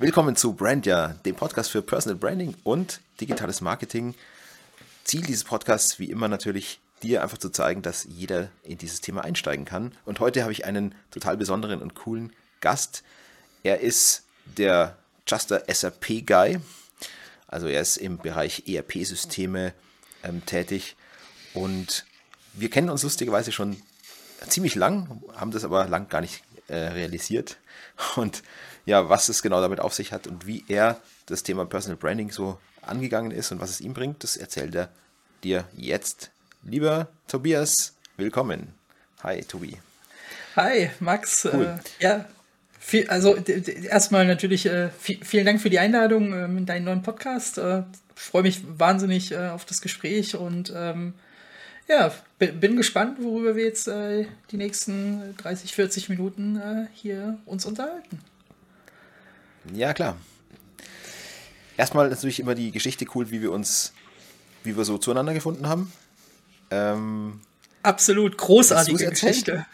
Willkommen zu Brandja, dem Podcast für Personal Branding und digitales Marketing. Ziel dieses Podcasts, wie immer natürlich, dir einfach zu zeigen, dass jeder in dieses Thema einsteigen kann. Und heute habe ich einen total besonderen und coolen Gast. Er ist der Juster SAP Guy. Also er ist im Bereich ERP-Systeme ähm, tätig. Und wir kennen uns lustigerweise schon ziemlich lang, haben das aber lang gar nicht äh, realisiert. Und ja, was es genau damit auf sich hat und wie er das Thema Personal Branding so angegangen ist und was es ihm bringt, das erzählt er dir jetzt. Lieber Tobias, willkommen. Hi, Tobi. Hi, Max. Cool. Äh, ja, viel, also erstmal natürlich äh, viel, vielen Dank für die Einladung ähm, in deinen neuen Podcast. Äh, freue mich wahnsinnig äh, auf das Gespräch und ähm, ja, bin gespannt, worüber wir jetzt äh, die nächsten 30, 40 Minuten äh, hier uns unterhalten. Ja, klar. Erstmal natürlich immer die Geschichte cool, wie wir uns, wie wir so zueinander gefunden haben. Ähm, Absolut großartige Geschichte.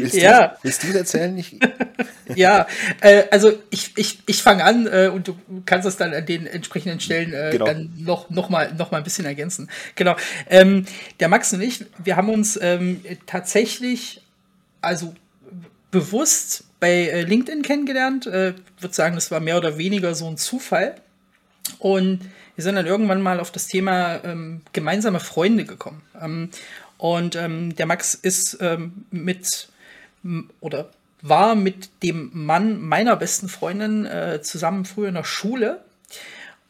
willst, ja. du, willst du es erzählen? Ich ja, äh, also ich, ich, ich fange an äh, und du kannst es dann an den entsprechenden Stellen äh, genau. dann noch, noch, mal, noch mal ein bisschen ergänzen. Genau. Ähm, der Max und ich, wir haben uns ähm, tatsächlich, also bewusst bei äh, LinkedIn kennengelernt. Ich äh, würde sagen, das war mehr oder weniger so ein Zufall. Und wir sind dann irgendwann mal auf das Thema ähm, gemeinsame Freunde gekommen. Ähm, und ähm, der Max ist ähm, mit oder war mit dem Mann meiner besten Freundin äh, zusammen früher in der Schule.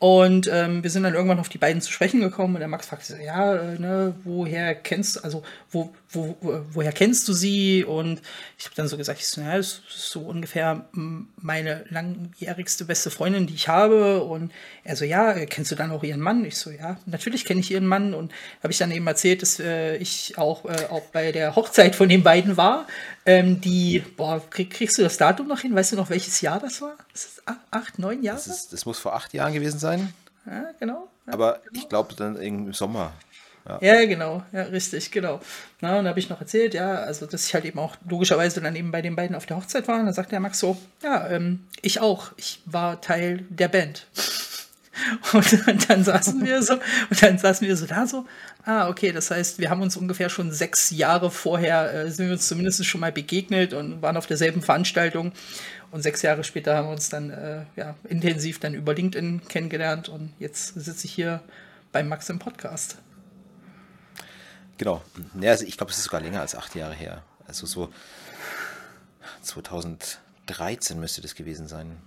Und ähm, wir sind dann irgendwann auf die beiden zu sprechen gekommen und der Max fragte ja, äh, ne, woher kennst du, also wo, wo, woher kennst du sie? Und ich habe dann so gesagt, ich so, ja, das ist so ungefähr meine langjährigste beste Freundin, die ich habe. Und er so, ja, kennst du dann auch ihren Mann? Ich so, ja, natürlich kenne ich ihren Mann. Und habe ich dann eben erzählt, dass äh, ich auch, äh, auch bei der Hochzeit von den beiden war. Ähm, die, boah, krieg, kriegst du das Datum noch hin? Weißt du noch, welches Jahr das war? Das ist acht, neun Jahre? Das, ist, das muss vor acht Jahren gewesen sein. Ja, genau. Ja, Aber genau. ich glaube dann im Sommer. Ja. ja, genau, ja, richtig, genau. Na, und da habe ich noch erzählt, ja, also dass ich halt eben auch logischerweise dann eben bei den beiden auf der Hochzeit war. Und dann sagte der Max so, ja, ähm, ich auch, ich war Teil der Band. Und dann, saßen wir so, und dann saßen wir so da so, ah, okay, das heißt, wir haben uns ungefähr schon sechs Jahre vorher, äh, sind wir uns zumindest schon mal begegnet und waren auf derselben Veranstaltung. Und sechs Jahre später haben wir uns dann äh, ja, intensiv dann über LinkedIn kennengelernt und jetzt sitze ich hier bei Max im Podcast. Genau. Ja, also ich glaube, es ist sogar länger als acht Jahre her. Also so 2013 müsste das gewesen sein.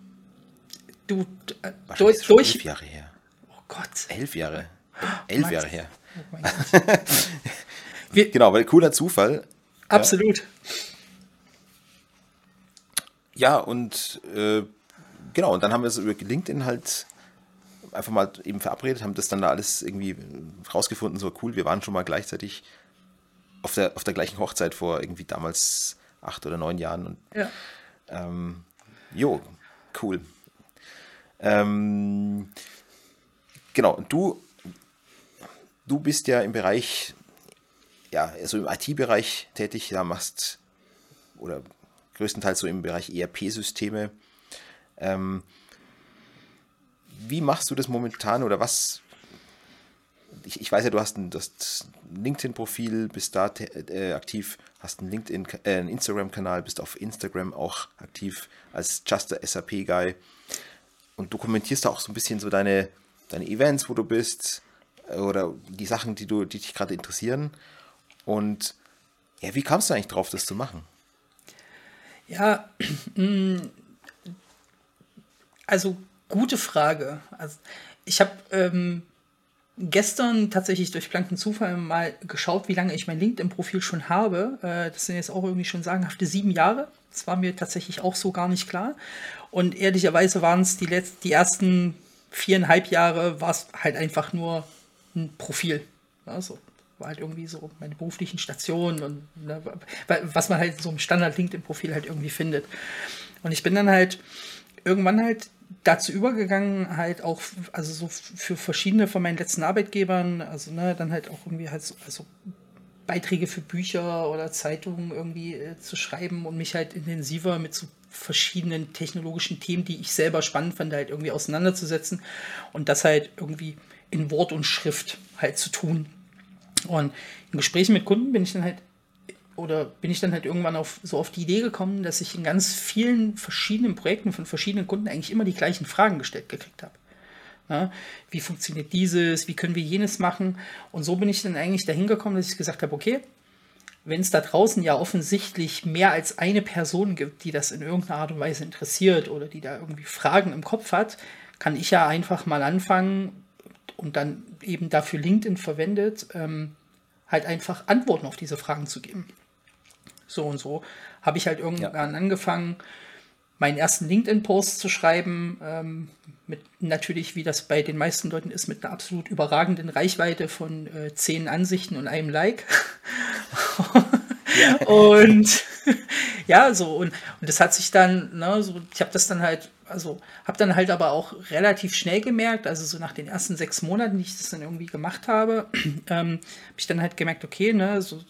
Du, äh, durch, durch. Elf Jahre her. Oh Gott. Elf Jahre. Elf Max. Jahre her. Oh genau, weil cooler Zufall. Absolut. Ja. Ja, und äh, genau, und dann haben wir es über LinkedIn halt einfach mal eben verabredet, haben das dann da alles irgendwie rausgefunden, so cool, wir waren schon mal gleichzeitig auf der, auf der gleichen Hochzeit vor irgendwie damals acht oder neun Jahren. Und, ja. Ähm, jo, cool. Ähm, genau, du, du bist ja im Bereich, ja, also im IT-Bereich tätig, da machst oder größtenteils so im Bereich ERP-Systeme. Ähm, wie machst du das momentan oder was? Ich, ich weiß ja, du hast ein, ein LinkedIn-Profil, bist da äh, aktiv, hast einen LinkedIn, äh, Instagram-Kanal, bist auf Instagram auch aktiv als Just SAP Guy und du kommentierst da auch so ein bisschen so deine, deine Events, wo du bist äh, oder die Sachen, die du, die dich gerade interessieren. Und ja, wie kamst du eigentlich drauf, das zu machen? Ja, mm, also gute Frage. Also ich habe ähm, gestern tatsächlich durch blanken Zufall mal geschaut, wie lange ich mein LinkedIn-Profil schon habe. Äh, das sind jetzt auch irgendwie schon sagenhafte sieben Jahre. Das war mir tatsächlich auch so gar nicht klar. Und ehrlicherweise waren es die, die ersten viereinhalb Jahre, war es halt einfach nur ein Profil. Also war halt irgendwie so meine beruflichen Stationen und ne, was man halt so im Standard LinkedIn-Profil halt irgendwie findet. Und ich bin dann halt irgendwann halt dazu übergegangen, halt auch, also so für verschiedene von meinen letzten Arbeitgebern, also ne, dann halt auch irgendwie halt so, also Beiträge für Bücher oder Zeitungen irgendwie äh, zu schreiben und mich halt intensiver mit so verschiedenen technologischen Themen, die ich selber spannend fand, halt irgendwie auseinanderzusetzen und das halt irgendwie in Wort und Schrift halt zu tun. Und in Gesprächen mit Kunden bin ich dann halt oder bin ich dann halt irgendwann auf, so auf die Idee gekommen, dass ich in ganz vielen verschiedenen Projekten von verschiedenen Kunden eigentlich immer die gleichen Fragen gestellt gekriegt habe. Ja, wie funktioniert dieses, wie können wir jenes machen? Und so bin ich dann eigentlich dahin gekommen, dass ich gesagt habe, okay, wenn es da draußen ja offensichtlich mehr als eine Person gibt, die das in irgendeiner Art und Weise interessiert oder die da irgendwie Fragen im Kopf hat, kann ich ja einfach mal anfangen und dann eben dafür LinkedIn verwendet, ähm, halt einfach Antworten auf diese Fragen zu geben. So und so habe ich halt irgendwann ja. angefangen, meinen ersten LinkedIn-Post zu schreiben, ähm, mit natürlich, wie das bei den meisten Leuten ist, mit einer absolut überragenden Reichweite von äh, zehn Ansichten und einem Like. ja. Und ja, so, und, und das hat sich dann, ne, so, ich habe das dann halt also habe dann halt aber auch relativ schnell gemerkt, also so nach den ersten sechs Monaten, die ich das dann irgendwie gemacht habe, ähm, habe ich dann halt gemerkt, okay, ne, so,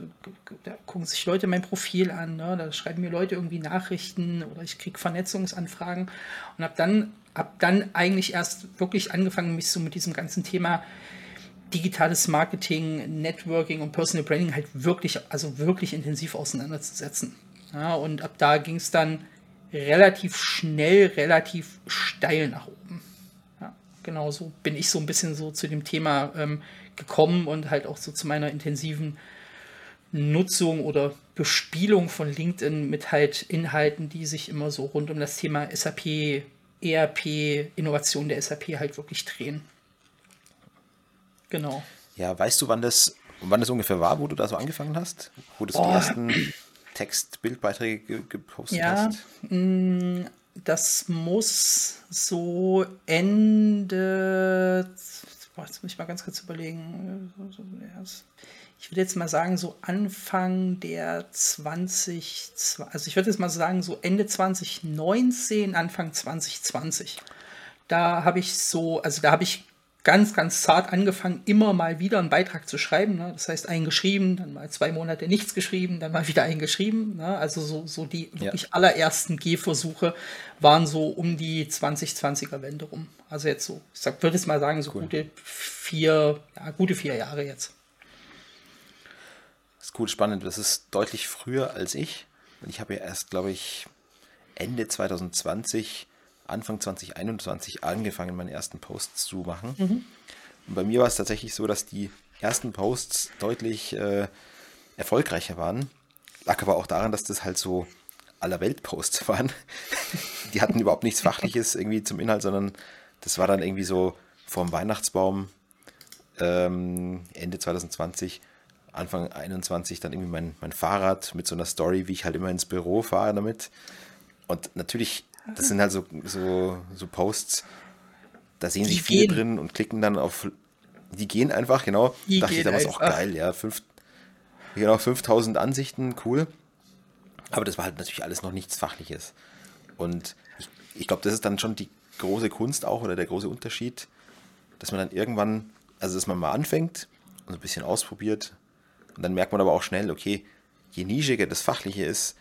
da gucken sich Leute mein Profil an, ne, da schreiben mir Leute irgendwie Nachrichten oder ich kriege Vernetzungsanfragen und habe dann, hab dann eigentlich erst wirklich angefangen, mich so mit diesem ganzen Thema digitales Marketing, Networking und Personal Branding halt wirklich, also wirklich intensiv auseinanderzusetzen. Ja, und ab da ging es dann relativ schnell, relativ steil nach oben. Ja, genau so bin ich so ein bisschen so zu dem Thema ähm, gekommen und halt auch so zu meiner intensiven Nutzung oder Bespielung von LinkedIn mit halt Inhalten, die sich immer so rund um das Thema SAP, ERP, Innovation der SAP halt wirklich drehen. Genau. Ja, weißt du, wann das, wann das ungefähr war, wo du da so angefangen hast? Wo das die ersten Text-Bildbeiträge gepostet ja, hast? Mm, das muss so Ende. Jetzt muss ich mal ganz kurz überlegen. Ich würde jetzt mal sagen, so Anfang der 20, also ich würde jetzt mal sagen, so Ende 2019, Anfang 2020. Da habe ich so, also da habe ich ganz, ganz zart angefangen, immer mal wieder einen Beitrag zu schreiben. Ne? Das heißt, eingeschrieben, dann mal zwei Monate nichts geschrieben, dann mal wieder eingeschrieben. Ne? Also so, so die wirklich ja. allerersten Gehversuche waren so um die 2020er Wende rum. Also jetzt so, ich sag, würde es mal sagen, so cool. gute vier, ja, gute vier Jahre jetzt. Das ist cool, spannend. Das ist deutlich früher als ich. Und ich habe ja erst, glaube ich, Ende 2020 Anfang 2021 angefangen, meine ersten Posts zu machen. Mhm. Und bei mir war es tatsächlich so, dass die ersten Posts deutlich äh, erfolgreicher waren. Lag aber auch daran, dass das halt so aller Welt-Posts waren. die hatten überhaupt nichts Fachliches irgendwie zum Inhalt, sondern das war dann irgendwie so vorm Weihnachtsbaum ähm, Ende 2020, Anfang 21 dann irgendwie mein, mein Fahrrad mit so einer Story, wie ich halt immer ins Büro fahre damit. Und natürlich das sind halt so, so, so Posts, da sehen die sich viele gehen. drin und klicken dann auf, die gehen einfach, genau. Die Dachte ich damals auch geil, ja, fünf, genau, 5000 Ansichten, cool. Aber das war halt natürlich alles noch nichts Fachliches. Und ich, ich glaube, das ist dann schon die große Kunst auch oder der große Unterschied, dass man dann irgendwann, also dass man mal anfängt und so ein bisschen ausprobiert und dann merkt man aber auch schnell, okay, je nischiger das Fachliche ist,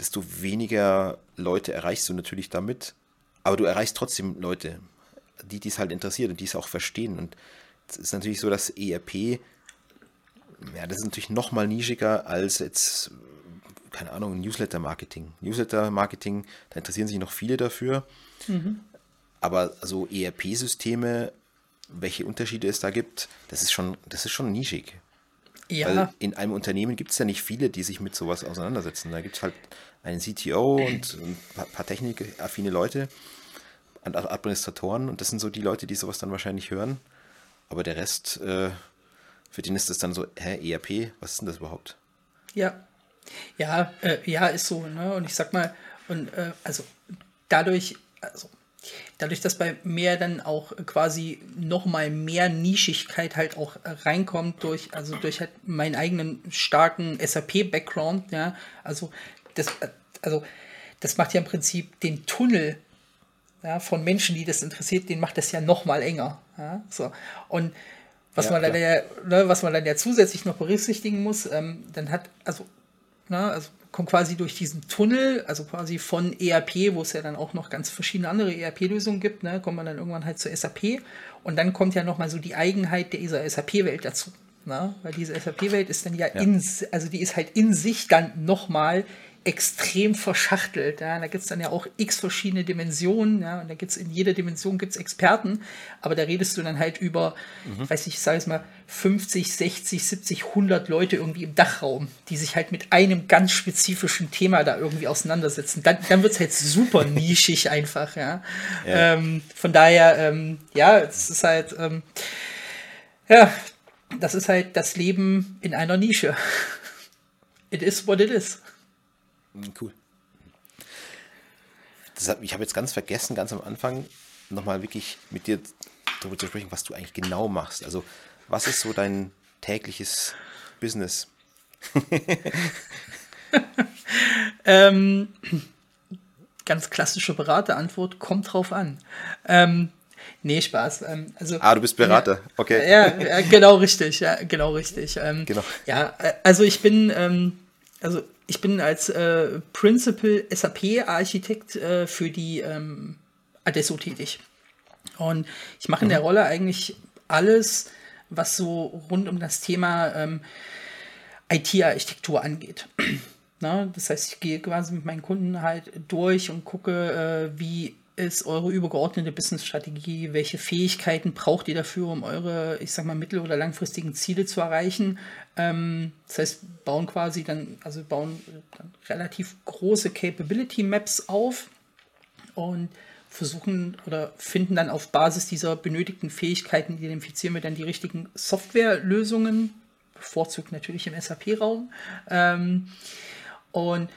desto weniger Leute erreichst du natürlich damit. Aber du erreichst trotzdem Leute, die dies halt interessiert und die es auch verstehen. Und es ist natürlich so, dass ERP, ja, das ist natürlich noch mal nischiger als jetzt, keine Ahnung, Newsletter-Marketing. Newsletter-Marketing, da interessieren sich noch viele dafür. Mhm. Aber so ERP-Systeme, welche Unterschiede es da gibt, das ist schon, das ist schon nischig. Ja. Weil in einem Unternehmen gibt es ja nicht viele, die sich mit sowas auseinandersetzen. Da gibt es halt einen CTO und ein paar technikaffine Leute und Administratoren und das sind so die Leute, die sowas dann wahrscheinlich hören. Aber der Rest, äh, für den ist das dann so, hä, ERP, was ist denn das überhaupt? Ja, ja, äh, ja, ist so, ne? Und ich sag mal, und äh, also dadurch, also dadurch, dass bei mir dann auch quasi noch mal mehr Nischigkeit halt auch reinkommt durch, also durch halt meinen eigenen starken SAP-Background, ja, also das, also das macht ja im Prinzip den Tunnel ja, von Menschen, die das interessiert, den macht das ja noch mal enger. Ja, so. Und was, ja, man dann ja, ne, was man dann ja zusätzlich noch berücksichtigen muss, ähm, dann hat, also, ne, also kommt quasi durch diesen Tunnel, also quasi von ERP, wo es ja dann auch noch ganz verschiedene andere ERP-Lösungen gibt, ne, kommt man dann irgendwann halt zur SAP und dann kommt ja nochmal so die Eigenheit dieser SAP-Welt dazu. Ne? Weil diese SAP-Welt ist dann ja, ja, in, also die ist halt in sich dann nochmal extrem verschachtelt. Ja. Da gibt es dann ja auch x verschiedene Dimensionen, ja, und da gibt es in jeder Dimension gibt's Experten, aber da redest du dann halt über, mhm. weiß ich, sage es mal, 50, 60, 70, 100 Leute irgendwie im Dachraum, die sich halt mit einem ganz spezifischen Thema da irgendwie auseinandersetzen. Dann, dann wird es halt super nischig einfach, ja. ja. Ähm, von daher, ähm, ja, es ist halt, ähm, ja, das ist halt das Leben in einer Nische. It is what it is. Hm, cool. Hat, ich habe jetzt ganz vergessen, ganz am Anfang nochmal wirklich mit dir darüber zu sprechen, was du eigentlich genau machst. Also, was ist so dein tägliches Business? ähm, ganz klassische Beraterantwort, kommt drauf an. Ähm, Nee, Spaß. Ähm, also, ah, du bist Berater, ja, okay. Ja, genau richtig, ja, genau richtig. Ähm, genau. Ja, äh, also ich bin, ähm, also ich bin als äh, Principal SAP-Architekt äh, für die ähm, Adesso tätig. Und ich mache in der mhm. Rolle eigentlich alles, was so rund um das Thema ähm, IT-Architektur angeht. Na, das heißt, ich gehe quasi mit meinen Kunden halt durch und gucke, äh, wie ist eure übergeordnete Business-Strategie? Welche Fähigkeiten braucht ihr dafür, um eure, ich sag mal, mittel- oder langfristigen Ziele zu erreichen? Ähm, das heißt, bauen quasi dann, also bauen dann relativ große Capability Maps auf und versuchen oder finden dann auf Basis dieser benötigten Fähigkeiten, identifizieren wir dann die richtigen Softwarelösungen, bevorzugt natürlich im SAP-Raum. Ähm, und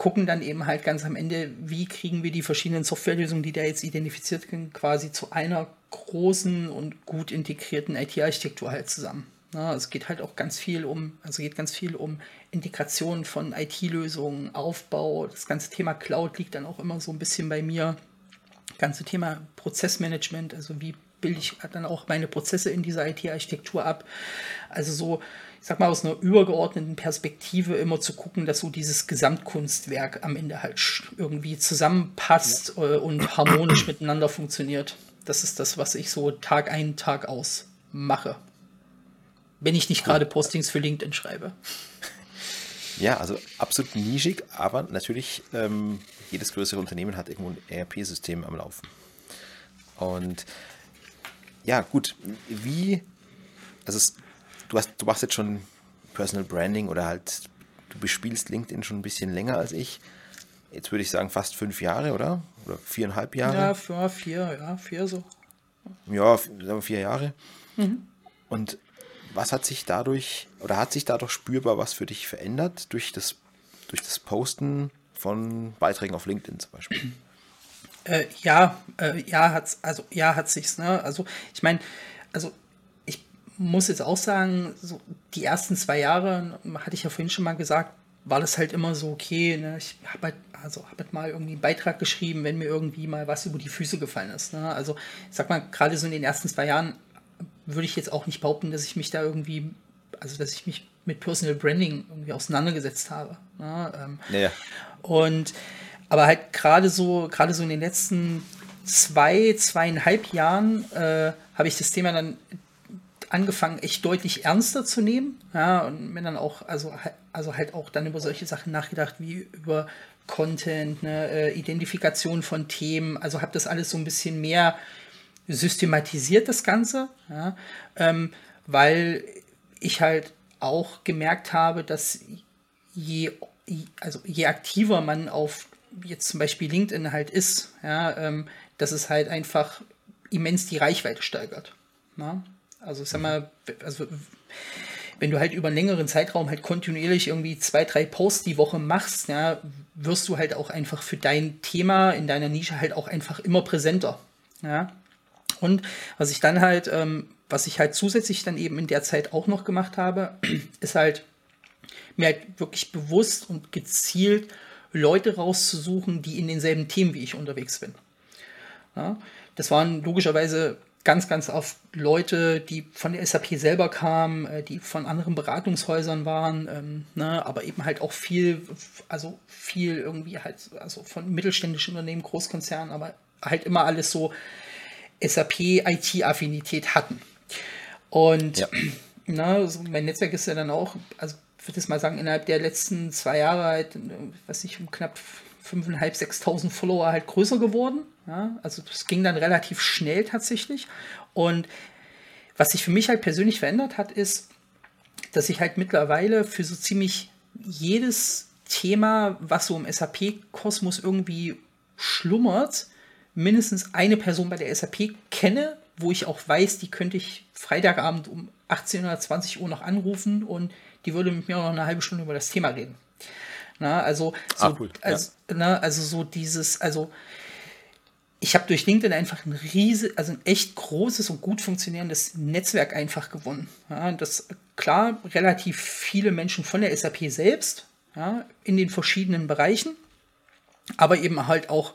gucken dann eben halt ganz am Ende, wie kriegen wir die verschiedenen Softwarelösungen, die da jetzt identifiziert sind, quasi zu einer großen und gut integrierten IT-Architektur halt zusammen. Ja, es geht halt auch ganz viel um, also geht ganz viel um Integration von IT-Lösungen, Aufbau. Das ganze Thema Cloud liegt dann auch immer so ein bisschen bei mir. Das ganze Thema Prozessmanagement, also wie bilde ich dann auch meine Prozesse in dieser IT-Architektur ab. Also so ich sag mal, aus einer übergeordneten Perspektive immer zu gucken, dass so dieses Gesamtkunstwerk am Ende halt irgendwie zusammenpasst ja. Äh, und harmonisch miteinander funktioniert. Das ist das, was ich so Tag ein, Tag aus mache. Wenn ich nicht gerade Postings für LinkedIn schreibe. Ja, also absolut nischig, aber natürlich ähm, jedes größere Unternehmen hat irgendwo ein ERP-System am Laufen. Und ja, gut, wie, also es, du, hast, du machst jetzt schon Personal Branding oder halt, du bespielst LinkedIn schon ein bisschen länger als ich. Jetzt würde ich sagen fast fünf Jahre, oder? Oder viereinhalb Jahre? Ja, vier, vier ja, vier so. Ja, sagen wir vier Jahre. Mhm. Und was hat sich dadurch, oder hat sich dadurch spürbar was für dich verändert durch das, durch das Posten von Beiträgen auf LinkedIn zum Beispiel? Äh, ja, äh, ja hat's, also ja hat sich's, ne? Also ich meine, also muss jetzt auch sagen, so die ersten zwei Jahre, hatte ich ja vorhin schon mal gesagt, war das halt immer so, okay, ne, ich habe halt, also hab halt mal irgendwie einen Beitrag geschrieben, wenn mir irgendwie mal was über die Füße gefallen ist. Ne? Also ich sag mal, gerade so in den ersten zwei Jahren würde ich jetzt auch nicht behaupten, dass ich mich da irgendwie, also dass ich mich mit Personal Branding irgendwie auseinandergesetzt habe. Ne? Ähm, ja. Und aber halt gerade so, gerade so in den letzten zwei, zweieinhalb Jahren äh, habe ich das Thema dann angefangen, echt deutlich ernster zu nehmen. Ja, und mir dann auch, also, also halt auch dann über solche Sachen nachgedacht, wie über Content, ne, äh, Identifikation von Themen. Also habe das alles so ein bisschen mehr systematisiert, das Ganze. Ja, ähm, weil ich halt auch gemerkt habe, dass je, also je aktiver man auf jetzt zum Beispiel LinkedIn halt ist, ja, ähm, dass es halt einfach immens die Reichweite steigert. Ja? Also sag mal, also wenn du halt über einen längeren Zeitraum halt kontinuierlich irgendwie zwei, drei Posts die Woche machst, ja, wirst du halt auch einfach für dein Thema in deiner Nische halt auch einfach immer präsenter. Ja. Und was ich dann halt, ähm, was ich halt zusätzlich dann eben in der Zeit auch noch gemacht habe, ist halt mir halt wirklich bewusst und gezielt Leute rauszusuchen, die in denselben Themen wie ich unterwegs bin. Ja. Das waren logischerweise ganz, ganz oft Leute, die von der SAP selber kamen, äh, die von anderen Beratungshäusern waren, ähm, ne, aber eben halt auch viel, also viel irgendwie halt, also von mittelständischen Unternehmen, Großkonzernen, aber halt immer alles so SAP-IT-Affinität hatten. Und ja. na, so mein Netzwerk ist ja dann auch, also würde ich mal sagen, innerhalb der letzten zwei Jahre halt, was ich, um knapp 5.500, 6.000 Follower halt größer geworden. Ja, also das ging dann relativ schnell tatsächlich. Und was sich für mich halt persönlich verändert hat, ist, dass ich halt mittlerweile für so ziemlich jedes Thema, was so im SAP-Kosmos irgendwie schlummert, mindestens eine Person bei der SAP kenne, wo ich auch weiß, die könnte ich Freitagabend um 18 oder 20 Uhr noch anrufen und die würde mit mir noch eine halbe Stunde über das Thema reden. Na, also, so, ah, cool. also, ja. na, also so dieses, also ich habe durch LinkedIn einfach ein riese, also ein echt großes und gut funktionierendes Netzwerk einfach gewonnen. Ja, das klar relativ viele Menschen von der SAP selbst, ja, in den verschiedenen Bereichen, aber eben halt auch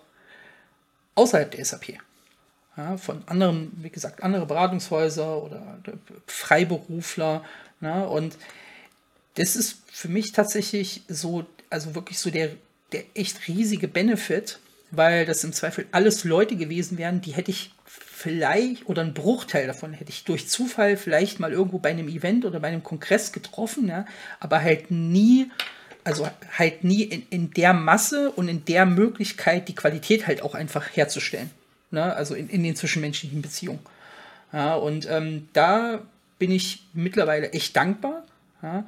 außerhalb der SAP. Ja, von anderen, wie gesagt, andere Beratungshäuser oder Freiberufler. Ja, und das ist für mich tatsächlich so, also wirklich so der, der echt riesige Benefit, weil das im Zweifel alles Leute gewesen wären, die hätte ich vielleicht, oder ein Bruchteil davon hätte ich durch Zufall vielleicht mal irgendwo bei einem Event oder bei einem Kongress getroffen, ja, aber halt nie, also halt nie in, in der Masse und in der Möglichkeit, die Qualität halt auch einfach herzustellen. Ne? Also in, in den zwischenmenschlichen Beziehungen. Ja, und ähm, da bin ich mittlerweile echt dankbar, ja,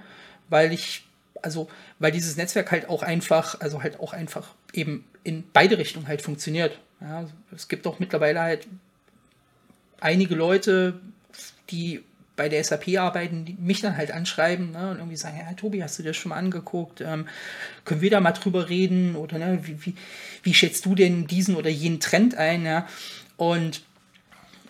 weil ich, also, weil dieses Netzwerk halt auch einfach, also halt auch einfach eben in beide Richtungen halt funktioniert. Ja, es gibt auch mittlerweile halt einige Leute, die bei der SAP arbeiten, die mich dann halt anschreiben ne, und irgendwie sagen, ja, Tobi, hast du dir das schon mal angeguckt? Ähm, können wir da mal drüber reden? Oder ne, wie, wie, wie schätzt du denn diesen oder jenen Trend ein? Ja? Und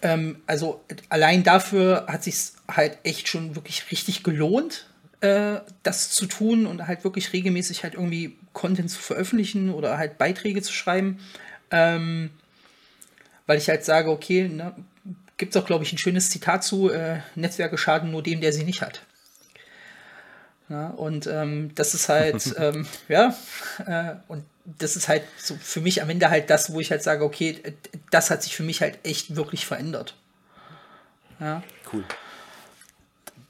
ähm, also allein dafür hat sich halt echt schon wirklich richtig gelohnt, äh, das zu tun und halt wirklich regelmäßig halt irgendwie Content zu veröffentlichen oder halt Beiträge zu schreiben. Ähm, weil ich halt sage, okay, ne, gibt es auch, glaube ich, ein schönes Zitat zu, äh, Netzwerke schaden nur dem, der sie nicht hat. Ja, und ähm, das ist halt, ähm, ja, äh, und das ist halt so für mich am Ende halt das, wo ich halt sage, okay, das hat sich für mich halt echt wirklich verändert. Ja. Cool.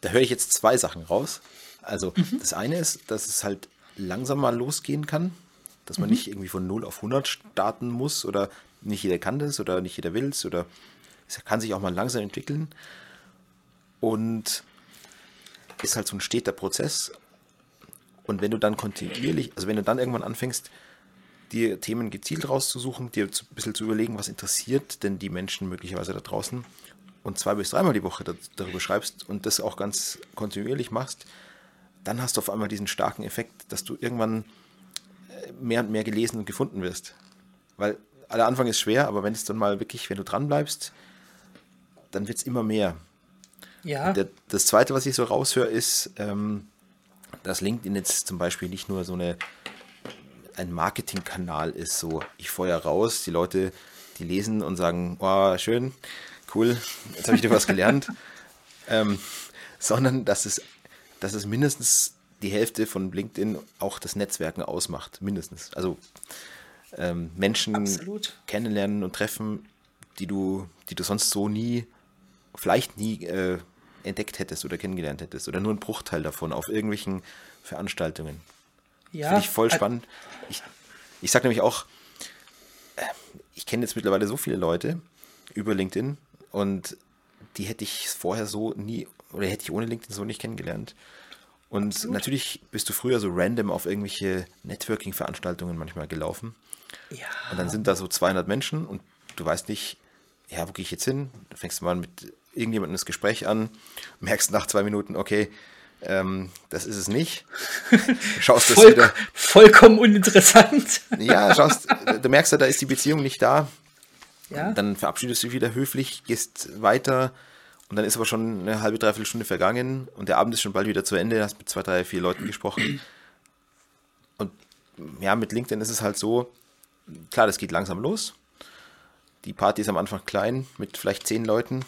Da höre ich jetzt zwei Sachen raus. Also mhm. das eine ist, dass es halt langsam mal losgehen kann, dass man mhm. nicht irgendwie von 0 auf 100 starten muss oder nicht jeder kann das oder nicht jeder will es oder es kann sich auch mal langsam entwickeln und ist halt so ein steter Prozess. Und wenn du dann kontinuierlich, also wenn du dann irgendwann anfängst, dir Themen gezielt rauszusuchen, dir ein bisschen zu überlegen, was interessiert denn die Menschen möglicherweise da draußen und zwei bis dreimal die Woche darüber schreibst und das auch ganz kontinuierlich machst, dann hast du auf einmal diesen starken Effekt, dass du irgendwann äh, mehr und mehr gelesen und gefunden wirst. Weil der Anfang ist schwer, aber wenn es dann mal wirklich, wenn du dran bleibst, dann wird es immer mehr. Ja. Der, das zweite, was ich so raushöre, ist, ähm, dass LinkedIn jetzt zum Beispiel nicht nur so eine ein Marketingkanal ist, so ich feuer raus, die Leute, die lesen und sagen, oh, schön, cool, jetzt habe ich dir was gelernt, ähm, sondern dass es dass es mindestens die Hälfte von LinkedIn auch das Netzwerken ausmacht, mindestens. Also ähm, Menschen Absolut. kennenlernen und treffen, die du, die du sonst so nie, vielleicht nie äh, entdeckt hättest oder kennengelernt hättest oder nur ein Bruchteil davon auf irgendwelchen Veranstaltungen. Ja. Finde ich voll spannend. Ich, ich sage nämlich auch, äh, ich kenne jetzt mittlerweile so viele Leute über LinkedIn und die hätte ich vorher so nie oder hätte ich ohne LinkedIn so nicht kennengelernt. Und Absolut. natürlich bist du früher so random auf irgendwelche Networking-Veranstaltungen manchmal gelaufen. Ja. Und dann sind da so 200 Menschen und du weißt nicht, ja, wo gehe ich jetzt hin? Da fängst du mal mit irgendjemandem das Gespräch an, merkst nach zwei Minuten, okay, ähm, das ist es nicht. Schaust das Voll, wieder. Vollkommen uninteressant. ja, schaust, du merkst ja, da ist die Beziehung nicht da. Ja. Dann verabschiedest du dich wieder höflich, gehst weiter, und dann ist aber schon eine halbe, dreiviertel Stunde vergangen und der Abend ist schon bald wieder zu Ende, hast mit zwei, drei, vier Leuten gesprochen. Und ja, mit LinkedIn ist es halt so, klar, das geht langsam los. die Party ist am Anfang klein mit vielleicht zehn Leuten.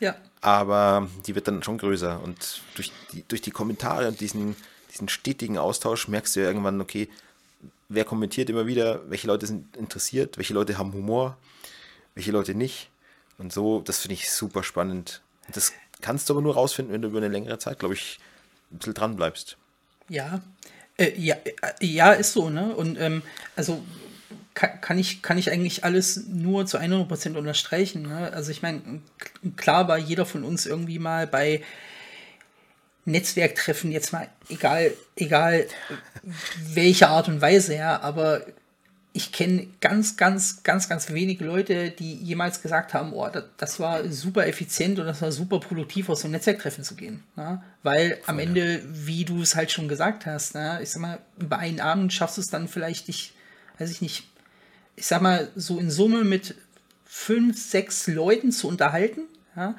Ja. Aber die wird dann schon größer. Und durch die, durch die Kommentare und diesen, diesen stetigen Austausch merkst du ja irgendwann, okay, wer kommentiert immer wieder, welche Leute sind interessiert, welche Leute haben Humor, welche Leute nicht. Und so, das finde ich super spannend. Das kannst du aber nur rausfinden, wenn du über eine längere Zeit, glaube ich, ein bisschen dran bleibst. Ja, äh, ja, äh, ja, ist so, ne? Und ähm, also kann, kann, ich, kann ich eigentlich alles nur zu 100% unterstreichen. Ne? Also ich meine, klar war jeder von uns irgendwie mal bei Netzwerktreffen, jetzt mal egal, egal welche Art und Weise, ja, aber ich kenne ganz, ganz, ganz, ganz wenige Leute, die jemals gesagt haben, oh, das, das, war super effizient und das war super produktiv, aus so einem Netzwerktreffen zu gehen. Ne? Weil am Ende, wie du es halt schon gesagt hast, ne, ich sag mal, über einen Abend schaffst du es dann vielleicht nicht, weiß ich nicht, ich sag mal, so in Summe mit fünf, sechs Leuten zu unterhalten. Ja?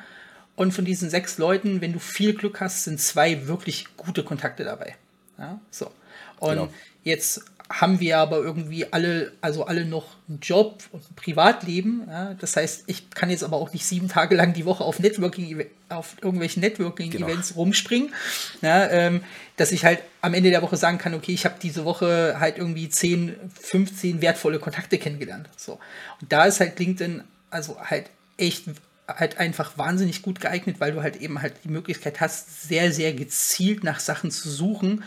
Und von diesen sechs Leuten, wenn du viel Glück hast, sind zwei wirklich gute Kontakte dabei. Ja? So. Und genau. jetzt haben wir aber irgendwie alle, also alle noch einen Job und ein Privatleben. Ja? Das heißt, ich kann jetzt aber auch nicht sieben Tage lang die Woche auf Networking, auf irgendwelchen Networking-Events genau. rumspringen, ja? Ähm, dass ich halt am Ende der Woche sagen kann, okay, ich habe diese Woche halt irgendwie 10, 15 wertvolle Kontakte kennengelernt. So. Und da ist halt LinkedIn also halt echt halt einfach wahnsinnig gut geeignet, weil du halt eben halt die Möglichkeit hast, sehr, sehr gezielt nach Sachen zu suchen,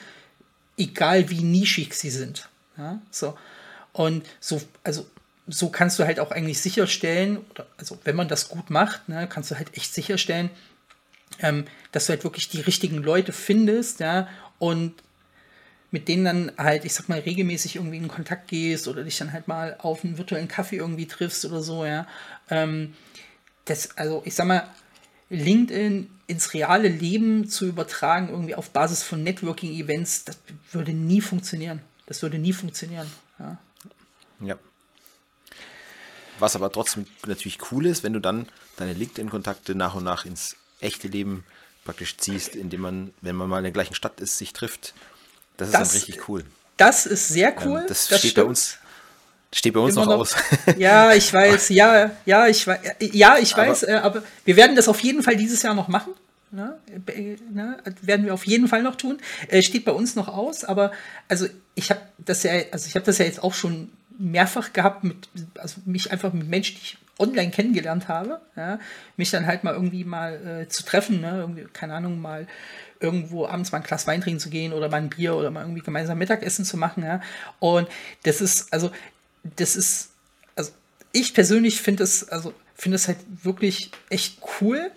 egal wie nischig sie sind. Ja, so. Und so, also so kannst du halt auch eigentlich sicherstellen, also wenn man das gut macht, ne, kannst du halt echt sicherstellen, ähm, dass du halt wirklich die richtigen Leute findest, ja, und mit denen dann halt, ich sag mal, regelmäßig irgendwie in Kontakt gehst oder dich dann halt mal auf einen virtuellen Kaffee irgendwie triffst oder so, ja. Ähm, das, also ich sag mal, LinkedIn ins reale Leben zu übertragen, irgendwie auf Basis von Networking-Events, das würde nie funktionieren. Das würde nie funktionieren. Ja. ja. Was aber trotzdem natürlich cool ist, wenn du dann deine LinkedIn-Kontakte nach und nach ins echte Leben praktisch ziehst, indem man, wenn man mal in der gleichen Stadt ist, sich trifft. Das ist das, dann richtig cool. Das ist sehr cool. Ähm, das, das, steht stimmt. bei uns. Steht bei uns noch, noch aus. Ja, ich weiß, ja, ja, ich weiß, ja, ich weiß, aber, äh, aber wir werden das auf jeden Fall dieses Jahr noch machen. Ne? Ne? Werden wir auf jeden Fall noch tun. Äh, steht bei uns noch aus, aber also ich habe das ja, also ich habe das ja jetzt auch schon mehrfach gehabt, mit, also mich einfach mit Menschen, die ich online kennengelernt habe, ja? mich dann halt mal irgendwie mal äh, zu treffen, ne? irgendwie, keine Ahnung, mal irgendwo abends mal ein Glas Wein trinken zu gehen oder mal ein Bier oder mal irgendwie gemeinsam Mittagessen zu machen, ja. Und das ist, also, das ist, also ich persönlich finde es, also finde es halt wirklich echt cool,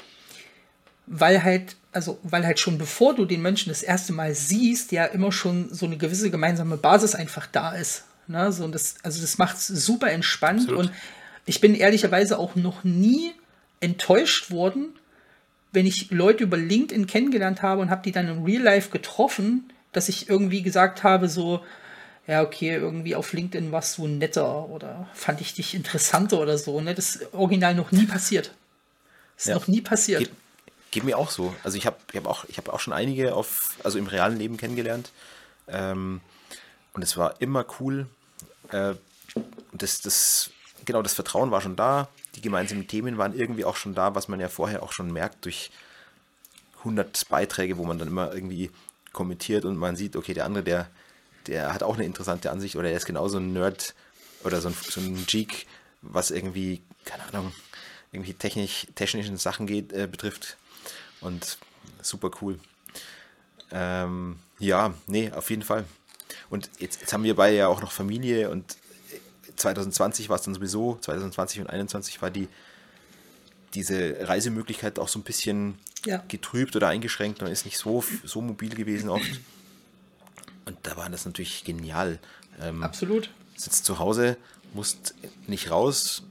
weil halt, also, weil halt schon bevor du den Menschen das erste Mal siehst, ja immer schon so eine gewisse gemeinsame Basis einfach da ist. Ne? So, und das, also das macht es super entspannt Absolut. und ich bin ehrlicherweise auch noch nie enttäuscht worden, wenn ich Leute über LinkedIn kennengelernt habe und habe die dann im Real Life getroffen, dass ich irgendwie gesagt habe, so, ja, okay, irgendwie auf LinkedIn warst du netter oder fand ich dich interessanter oder so. Ne? Das ist original noch nie passiert. Das ist ja. noch nie passiert. Geht, Geht mir auch so. Also ich habe ich hab auch, hab auch schon einige auf, also im realen Leben kennengelernt. Ähm, und es war immer cool. Äh, das, das, genau, das Vertrauen war schon da. Die gemeinsamen Themen waren irgendwie auch schon da, was man ja vorher auch schon merkt durch 100 Beiträge, wo man dann immer irgendwie kommentiert und man sieht, okay, der andere, der, der hat auch eine interessante Ansicht oder er ist genauso ein Nerd oder so ein, so ein Geek, was irgendwie, keine Ahnung, irgendwie technisch, technischen Sachen geht, äh, betrifft. Und super cool. Ähm, ja, nee, auf jeden Fall. Und jetzt, jetzt haben wir beide ja auch noch Familie und 2020 war es dann sowieso, 2020 und 2021 war die diese Reisemöglichkeit auch so ein bisschen ja. getrübt oder eingeschränkt. Man ist nicht so, so mobil gewesen oft. Und da war das natürlich genial. Ähm, Absolut. Sitzt zu Hause, musst nicht raus,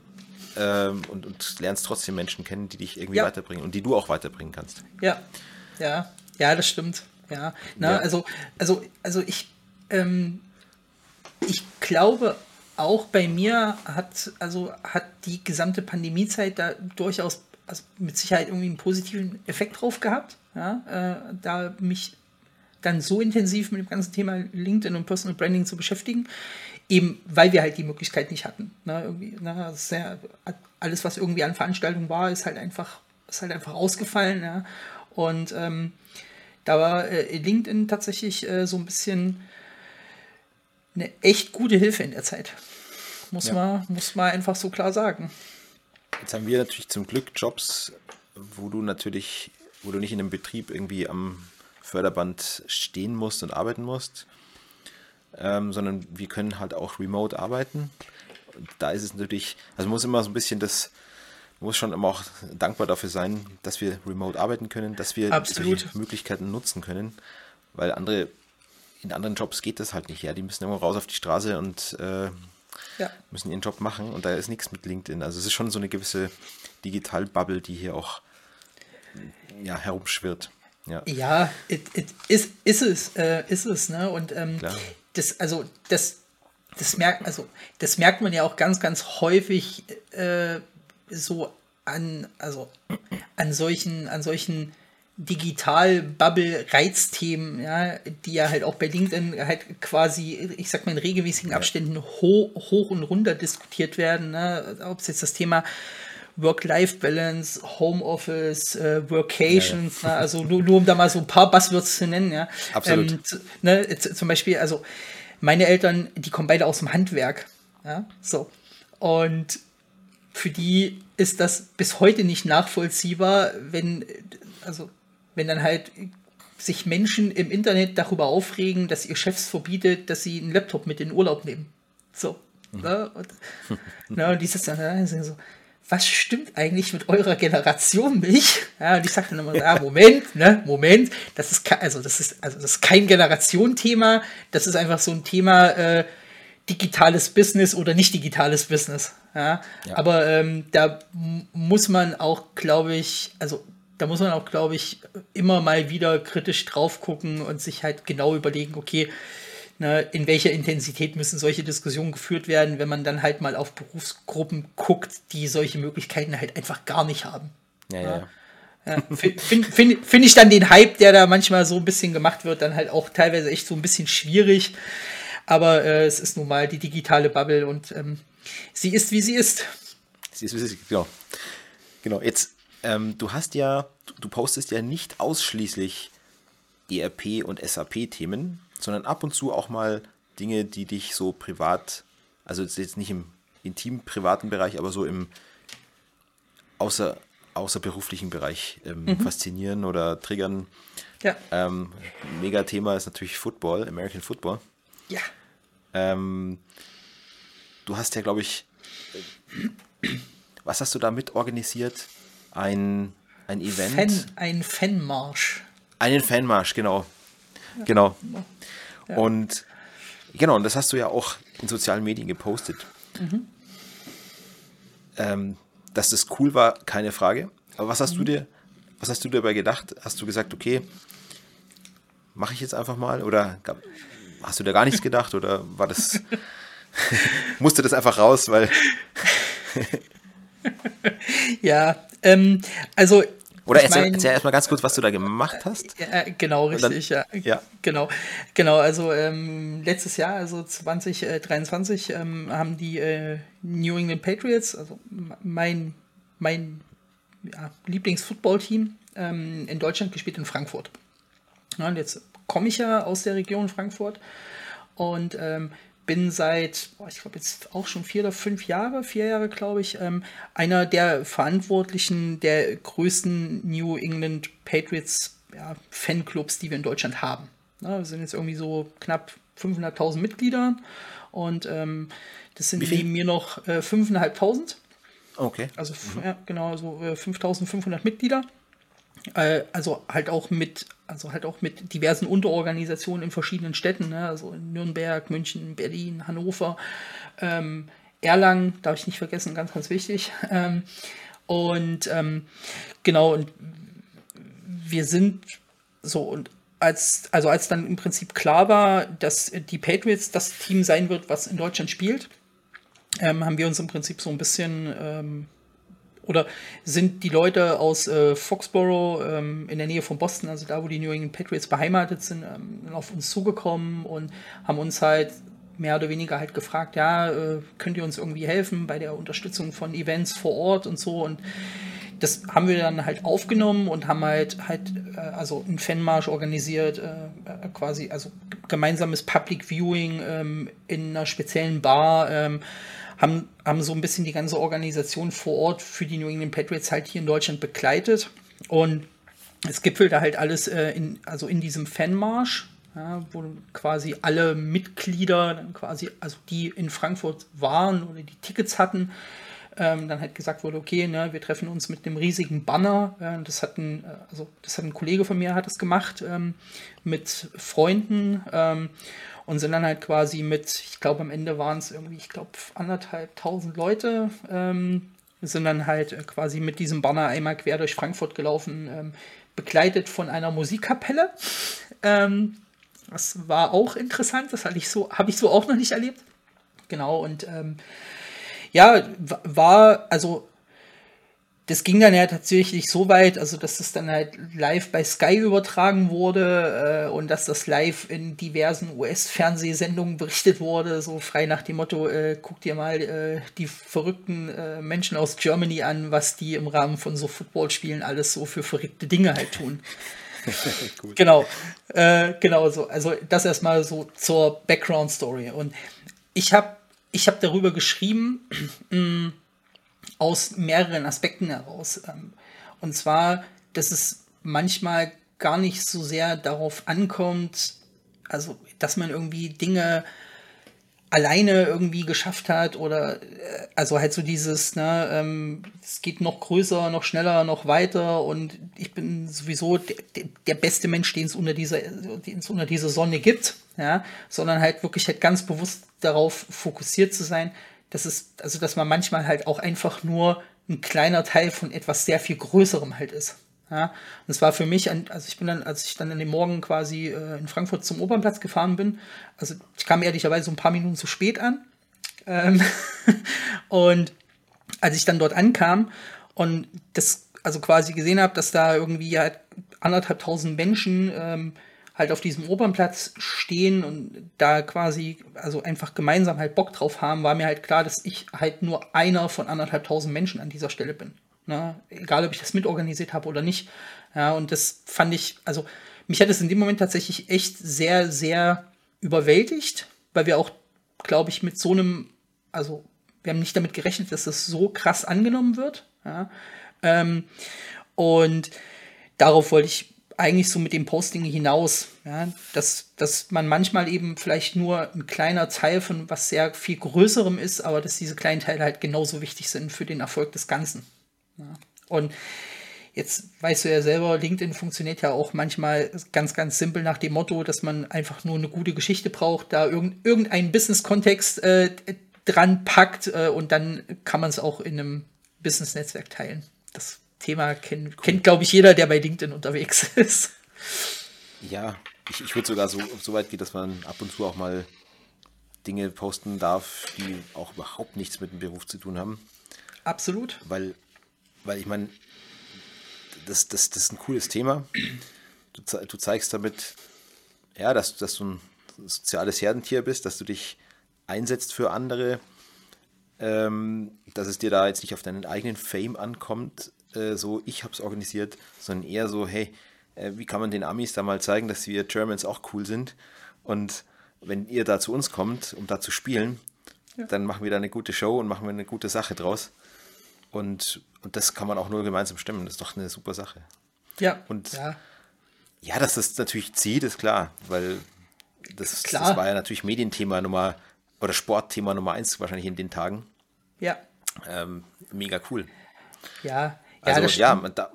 ähm, und, und lernst trotzdem Menschen kennen, die dich irgendwie ja. weiterbringen und die du auch weiterbringen kannst. Ja, ja, ja, das stimmt. Ja, Na, ja. also, also, also ich, ähm, ich glaube auch bei mir hat, also hat die gesamte Pandemiezeit da durchaus also mit Sicherheit irgendwie einen positiven Effekt drauf gehabt. Ja, äh, da mich dann so intensiv mit dem ganzen Thema LinkedIn und Personal Branding zu beschäftigen, eben weil wir halt die Möglichkeit nicht hatten. Ne, irgendwie, ne, sehr, alles, was irgendwie an Veranstaltungen war, ist halt einfach, ist halt einfach ausgefallen. Ja. Und ähm, da war äh, LinkedIn tatsächlich äh, so ein bisschen eine echt gute Hilfe in der Zeit. Muss, ja. man, muss man einfach so klar sagen. Jetzt haben wir natürlich zum Glück Jobs, wo du natürlich, wo du nicht in einem Betrieb irgendwie am Förderband stehen musst und arbeiten musst, ähm, sondern wir können halt auch remote arbeiten. Und da ist es natürlich, also muss immer so ein bisschen das, muss schon immer auch dankbar dafür sein, dass wir remote arbeiten können, dass wir Absolut. solche Möglichkeiten nutzen können, weil andere in anderen Jobs geht das halt nicht. Ja, die müssen immer raus auf die Straße und äh, ja. müssen ihren Job machen und da ist nichts mit LinkedIn. Also es ist schon so eine gewisse Digital-Bubble, die hier auch ja, herumschwirrt. Ja, ja it, it, ist, ist es, äh, ist es, ne? Und ähm, das, also das, das merkt, also das merkt man ja auch ganz, ganz häufig äh, so an, also an solchen, an solchen Digital-Bubble-Reizthemen, ja, die ja halt auch bei LinkedIn halt quasi, ich sag mal, in regelmäßigen Abständen ho hoch und runter diskutiert werden. Ne? Ob es jetzt das Thema Work-Life-Balance, Homeoffice, äh, Workations, ja, ja. Ne? also nur, nur um da mal so ein paar Buzzwords zu nennen, ja. Absolut. Ähm, ne, zum Beispiel, also meine Eltern, die kommen beide aus dem Handwerk. Ja, so. Und für die ist das bis heute nicht nachvollziehbar, wenn, also wenn dann halt sich Menschen im Internet darüber aufregen, dass ihr Chefs verbietet, dass sie einen Laptop mit in den Urlaub nehmen. So. Mhm. Ne? Und, ne, und dieses dann so, was stimmt eigentlich mit eurer Generation nicht? Ja, und ich sagte dann immer, ja, Moment, ne, Moment, das ist also das ist also das ist kein Generationenthema, das ist einfach so ein Thema äh, digitales Business oder nicht digitales Business. Ja, ja. aber ähm, da muss man auch, glaube ich, also da muss man auch, glaube ich, immer mal wieder kritisch drauf gucken und sich halt genau überlegen, okay, ne, in welcher Intensität müssen solche Diskussionen geführt werden, wenn man dann halt mal auf Berufsgruppen guckt, die solche Möglichkeiten halt einfach gar nicht haben. Ja, ja. ja. Finde find, find ich dann den Hype, der da manchmal so ein bisschen gemacht wird, dann halt auch teilweise echt so ein bisschen schwierig. Aber äh, es ist nun mal die digitale Bubble und ähm, sie ist, wie sie ist. Sie ist, wie sie ist, genau. Genau, jetzt ähm, du hast ja, du postest ja nicht ausschließlich ERP und SAP-Themen, sondern ab und zu auch mal Dinge, die dich so privat, also jetzt nicht im intimen privaten Bereich, aber so im außer, außerberuflichen Bereich ähm, mhm. faszinieren oder triggern. Ja. Ähm, mega Thema ist natürlich Football, American Football. Ja. Ähm, du hast ja, glaube ich, was hast du da mit organisiert? ein, ein Event. Fan, ein Fanmarsch. Einen Fanmarsch, genau. Genau. Ja. Und genau, und das hast du ja auch in sozialen Medien gepostet. Mhm. Ähm, dass das cool war, keine Frage. Aber was hast mhm. du dir, was hast du dabei gedacht? Hast du gesagt, okay, mache ich jetzt einfach mal? Oder hast du da gar nichts gedacht? Oder war das, musste das einfach raus, weil. ja, ähm, also. Oder erzähl, mein, erzähl erstmal ganz kurz, was du da gemacht hast. Ja, genau, richtig, dann, ja. ja. Genau, genau. Also ähm, letztes Jahr, also 2023, ähm, haben die äh, New England Patriots, also mein, mein ja, Lieblingsfootballteam, ähm, in Deutschland gespielt in Frankfurt. Ja, und jetzt komme ich ja aus der Region Frankfurt und ähm, bin seit, boah, ich glaube jetzt auch schon vier oder fünf Jahre, vier Jahre glaube ich, ähm, einer der Verantwortlichen der größten New England Patriots ja, Fanclubs, die wir in Deutschland haben. Ja, wir sind jetzt irgendwie so knapp 500.000 Mitglieder und ähm, das sind neben mir noch äh, 5.500. Okay. Also mhm. ja, genau, so äh, 5.500 Mitglieder. Äh, also halt auch mit, also halt auch mit diversen Unterorganisationen in verschiedenen Städten, ne? also in Nürnberg, München, Berlin, Hannover, ähm, Erlangen, darf ich nicht vergessen, ganz, ganz wichtig. Ähm, und ähm, genau, und wir sind so und als, also als dann im Prinzip klar war, dass die Patriots das Team sein wird, was in Deutschland spielt, ähm, haben wir uns im Prinzip so ein bisschen ähm, oder sind die Leute aus äh, Foxborough ähm, in der Nähe von Boston, also da, wo die New England Patriots beheimatet sind, ähm, auf uns zugekommen und haben uns halt mehr oder weniger halt gefragt, ja, äh, könnt ihr uns irgendwie helfen bei der Unterstützung von Events vor Ort und so und das haben wir dann halt aufgenommen und haben halt halt äh, also einen Fanmarsch organisiert, äh, äh quasi also gemeinsames Public Viewing ähm, in einer speziellen Bar. Ähm, haben, haben so ein bisschen die ganze Organisation vor Ort für die New England Patriots halt hier in Deutschland begleitet. Und es gipfelte halt alles äh, in, also in diesem Fanmarsch, ja, wo quasi alle Mitglieder, quasi, also die in Frankfurt waren oder die Tickets hatten, ähm, dann halt gesagt wurde, okay, ne, wir treffen uns mit dem riesigen Banner. Äh, das hat ein, also das hat ein Kollege von mir hat das gemacht ähm, mit Freunden ähm, und sind dann halt quasi mit, ich glaube am Ende waren es irgendwie, ich glaube anderthalb tausend Leute, ähm, sind dann halt äh, quasi mit diesem Banner einmal quer durch Frankfurt gelaufen, ähm, begleitet von einer Musikkapelle. Ähm, das war auch interessant, das habe ich so, habe ich so auch noch nicht erlebt. Genau, und ähm, ja, war, also das ging dann ja tatsächlich so weit, also dass das dann halt live bei Sky übertragen wurde äh, und dass das live in diversen US-Fernsehsendungen berichtet wurde, so frei nach dem Motto, äh, guck dir mal äh, die verrückten äh, Menschen aus Germany an, was die im Rahmen von so Footballspielen alles so für verrückte Dinge halt tun. genau, äh, genau so. Also das erstmal so zur Background-Story. Und ich habe ich hab darüber geschrieben, mm, aus mehreren Aspekten heraus. Ähm, und zwar, dass es manchmal gar nicht so sehr darauf ankommt, also dass man irgendwie Dinge alleine irgendwie geschafft hat oder äh, also halt so dieses, ne, ähm, es geht noch größer, noch schneller, noch weiter und ich bin sowieso der, der beste Mensch, den es unter dieser, den es unter dieser Sonne gibt, ja, sondern halt wirklich halt ganz bewusst darauf fokussiert zu sein, das ist, also dass man manchmal halt auch einfach nur ein kleiner Teil von etwas sehr viel Größerem halt ist. Ja, und es war für mich, also ich bin dann, als ich dann in dem Morgen quasi äh, in Frankfurt zum Opernplatz gefahren bin, also ich kam ehrlicherweise so ein paar Minuten zu spät an. Ähm und als ich dann dort ankam und das also quasi gesehen habe, dass da irgendwie halt anderthalb tausend Menschen ähm, halt auf diesem Opernplatz stehen und da quasi, also einfach gemeinsam halt Bock drauf haben, war mir halt klar, dass ich halt nur einer von anderthalb tausend Menschen an dieser Stelle bin. Ne? Egal, ob ich das mitorganisiert habe oder nicht. Ja, und das fand ich, also mich hat es in dem Moment tatsächlich echt sehr, sehr überwältigt, weil wir auch, glaube ich, mit so einem, also wir haben nicht damit gerechnet, dass das so krass angenommen wird. Ja? Ähm, und darauf wollte ich eigentlich so mit dem Posting hinaus, ja, dass, dass man manchmal eben vielleicht nur ein kleiner Teil von was sehr viel Größerem ist, aber dass diese kleinen Teile halt genauso wichtig sind für den Erfolg des Ganzen. Ja. Und jetzt weißt du ja selber, LinkedIn funktioniert ja auch manchmal ganz, ganz simpel nach dem Motto, dass man einfach nur eine gute Geschichte braucht, da irgend, irgendeinen Business-Kontext äh, dran packt äh, und dann kann man es auch in einem Business-Netzwerk teilen. Das Thema kennt, kennt glaube ich, jeder, der bei LinkedIn unterwegs ist. Ja, ich, ich würde sogar so, so weit gehen, dass man ab und zu auch mal Dinge posten darf, die auch überhaupt nichts mit dem Beruf zu tun haben. Absolut. Weil, weil ich meine, das, das, das ist ein cooles Thema. Du, du zeigst damit, ja, dass, dass du ein soziales Herdentier bist, dass du dich einsetzt für andere, ähm, dass es dir da jetzt nicht auf deinen eigenen Fame ankommt, äh, so, ich habe es organisiert, sondern eher so, hey, äh, wie kann man den Amis da mal zeigen, dass wir Germans auch cool sind? Und wenn ihr da zu uns kommt, um da zu spielen, ja. dann machen wir da eine gute Show und machen wir eine gute Sache draus. Und, und das kann man auch nur gemeinsam stemmen. Das ist doch eine super Sache. Ja. Und ja, ja dass das natürlich zieht, ist klar, weil das, klar. das war ja natürlich Medienthema Nummer oder Sportthema Nummer eins wahrscheinlich in den Tagen. Ja. Ähm, mega cool. Ja, also ja, man da,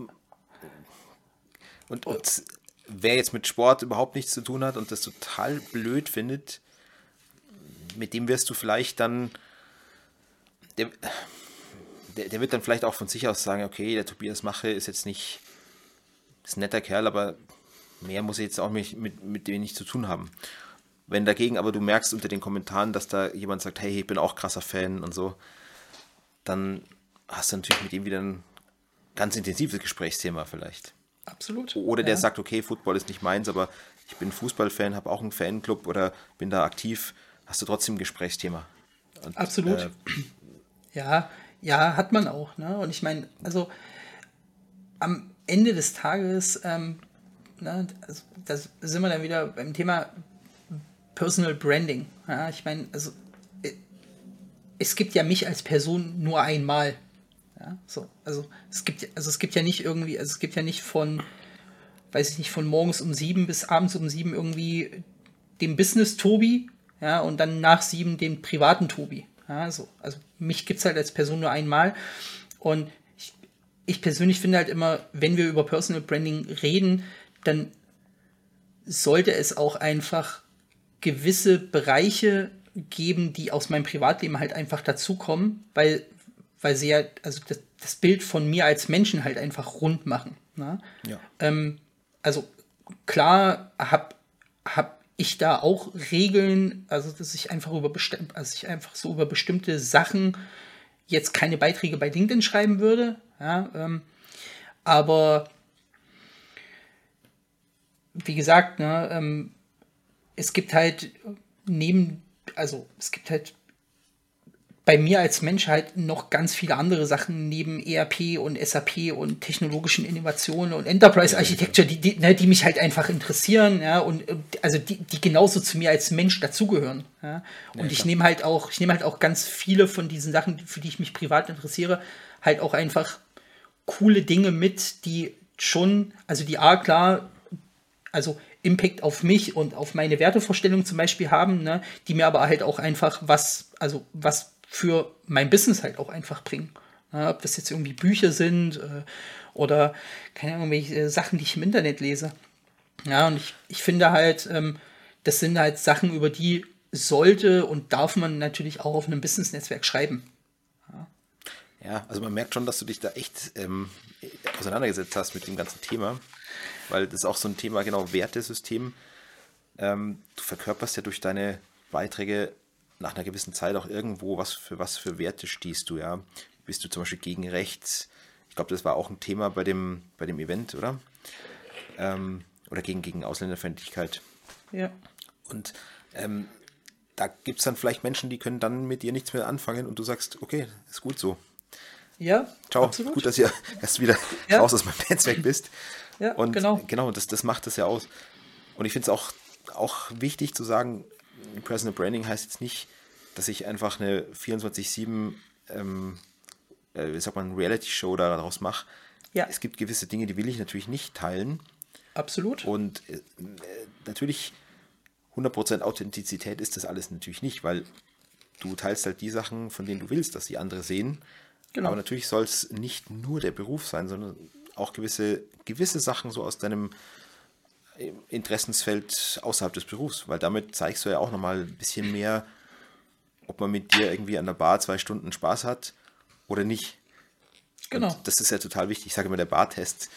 und, und wer jetzt mit Sport überhaupt nichts zu tun hat und das total blöd findet, mit dem wirst du vielleicht dann, der, der, der, wird dann vielleicht auch von sich aus sagen, okay, der Tobias Mache ist jetzt nicht, ist ein netter Kerl, aber mehr muss ich jetzt auch mit, mit, mit dem nicht zu tun haben. Wenn dagegen aber du merkst unter den Kommentaren, dass da jemand sagt, hey, ich bin auch krasser Fan und so, dann hast du natürlich mit ihm wieder ein ganz intensives Gesprächsthema vielleicht. Absolut. Oder der ja. sagt, okay, Football ist nicht meins, aber ich bin Fußballfan, habe auch einen Fanclub oder bin da aktiv, hast du trotzdem ein Gesprächsthema. Und, Absolut. Äh, ja, ja, hat man auch. Ne? Und ich meine, also am Ende des Tages, ähm, ne, also, da sind wir dann wieder beim Thema Personal Branding. Ja, ich meine, also äh, es gibt ja mich als Person nur einmal. Ja, so, also es gibt, also es gibt ja nicht irgendwie, also es gibt ja nicht von, weiß ich nicht, von morgens um sieben bis abends um sieben irgendwie den Business Tobi, ja, und dann nach sieben den privaten Tobi. Ja, so, also mich gibt es halt als Person nur einmal. Und ich, ich persönlich finde halt immer, wenn wir über Personal Branding reden, dann sollte es auch einfach gewisse Bereiche geben, die aus meinem Privatleben halt einfach dazukommen, weil, weil sie ja, also das, das Bild von mir als Menschen halt einfach rund machen. Ne? Ja. Ähm, also klar habe hab ich da auch Regeln, also dass ich einfach über bestimmt, also ich einfach so über bestimmte Sachen jetzt keine Beiträge bei LinkedIn schreiben würde. Ja, ähm, aber wie gesagt, ne, ähm, es gibt halt neben, also es gibt halt bei mir als Mensch halt noch ganz viele andere Sachen neben ERP und SAP und technologischen Innovationen und Enterprise Architecture, die, die, ne, die mich halt einfach interessieren, ja, und also die, die genauso zu mir als Mensch dazugehören. Ja. Und ja, ich nehme halt auch, ich nehme halt auch ganz viele von diesen Sachen, für die ich mich privat interessiere, halt auch einfach coole Dinge mit, die schon, also die A klar, also Impact auf mich und auf meine Wertevorstellung zum Beispiel haben, ne, die mir aber halt auch einfach was, also was für mein Business halt auch einfach bringen. Ja, ob das jetzt irgendwie Bücher sind äh, oder keine Ahnung, welche äh, Sachen, die ich im Internet lese. Ja, und ich, ich finde halt, ähm, das sind halt Sachen, über die sollte und darf man natürlich auch auf einem Business-Netzwerk schreiben. Ja. ja. also man merkt schon, dass du dich da echt ähm, auseinandergesetzt hast mit dem ganzen Thema, weil das ist auch so ein Thema, genau, Wertesystem. Ähm, du verkörperst ja durch deine Beiträge nach einer gewissen Zeit auch irgendwo, was für was für Werte stehst du, ja? Bist du zum Beispiel gegen rechts? Ich glaube, das war auch ein Thema bei dem, bei dem Event, oder? Ähm, oder gegen, gegen Ausländerfeindlichkeit. Ja. Und ähm, da gibt es dann vielleicht Menschen, die können dann mit dir nichts mehr anfangen und du sagst, okay, ist gut so. Ja. Ciao. Absolut. Gut, dass ihr erst wieder ja. raus aus meinem Netzwerk bist. Ja, und genau. Genau, das, das macht das ja aus. Und ich finde es auch, auch wichtig zu sagen, Personal Branding heißt jetzt nicht, dass ich einfach eine 24-7, ähm, äh, wie sagt man, Reality-Show daraus mache. Ja. Es gibt gewisse Dinge, die will ich natürlich nicht teilen. Absolut. Und äh, natürlich 100% Authentizität ist das alles natürlich nicht, weil du teilst halt die Sachen, von denen du willst, dass die andere sehen. Genau. Aber natürlich soll es nicht nur der Beruf sein, sondern auch gewisse, gewisse Sachen so aus deinem Interessensfeld außerhalb des Berufs, weil damit zeigst du ja auch nochmal ein bisschen mehr, ob man mit dir irgendwie an der Bar zwei Stunden Spaß hat oder nicht. Genau. Und das ist ja total wichtig. Ich sage immer der Bartest.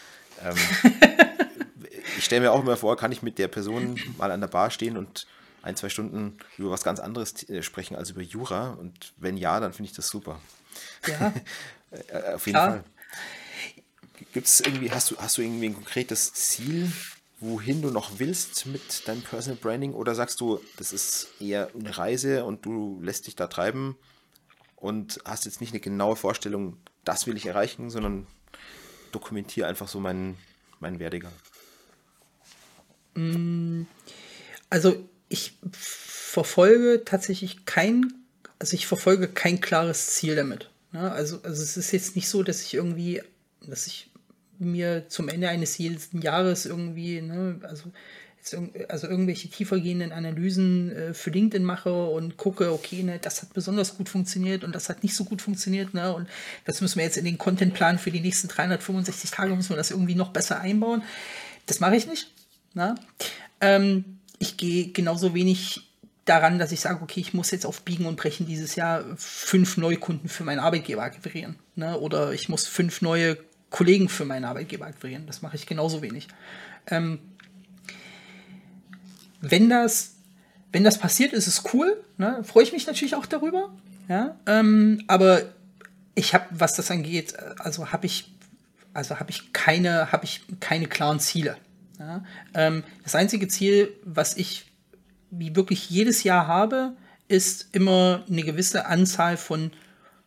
Ähm, ich stelle mir auch immer vor, kann ich mit der Person mal an der Bar stehen und ein, zwei Stunden über was ganz anderes äh, sprechen als über Jura? Und wenn ja, dann finde ich das super. Ja. Äh, auf jeden Klar. Fall. Gibt es irgendwie, hast du, hast du irgendwie ein konkretes Ziel, wohin du noch willst mit deinem Personal Branding oder sagst du, das ist eher eine Reise und du lässt dich da treiben und hast jetzt nicht eine genaue Vorstellung, das will ich erreichen, sondern dokumentiere einfach so meinen, meinen Werdegang? Mm, also ich verfolge tatsächlich kein, also ich verfolge kein klares Ziel damit. Also, also es ist jetzt nicht so, dass ich irgendwie, dass ich mir zum Ende eines jeden Jahres irgendwie, ne, also, also irgendwelche tiefergehenden Analysen äh, für LinkedIn mache und gucke, okay, ne, das hat besonders gut funktioniert und das hat nicht so gut funktioniert, ne, und das müssen wir jetzt in den Contentplan für die nächsten 365 Tage, müssen wir das irgendwie noch besser einbauen. Das mache ich nicht. Ne? Ähm, ich gehe genauso wenig daran, dass ich sage, okay, ich muss jetzt auf Biegen und Brechen dieses Jahr fünf Neukunden für meinen Arbeitgeber akquirieren. Ne? Oder ich muss fünf neue Kollegen für meinen Arbeitgeber akquirieren. Das mache ich genauso wenig. Ähm, wenn das, wenn das passiert, ist es cool. Ne? Freue ich mich natürlich auch darüber. Ja? Ähm, aber ich habe, was das angeht, also habe ich, also habe ich keine, ich keine klaren Ziele. Ja? Ähm, das einzige Ziel, was ich wie wirklich jedes Jahr habe, ist immer eine gewisse Anzahl von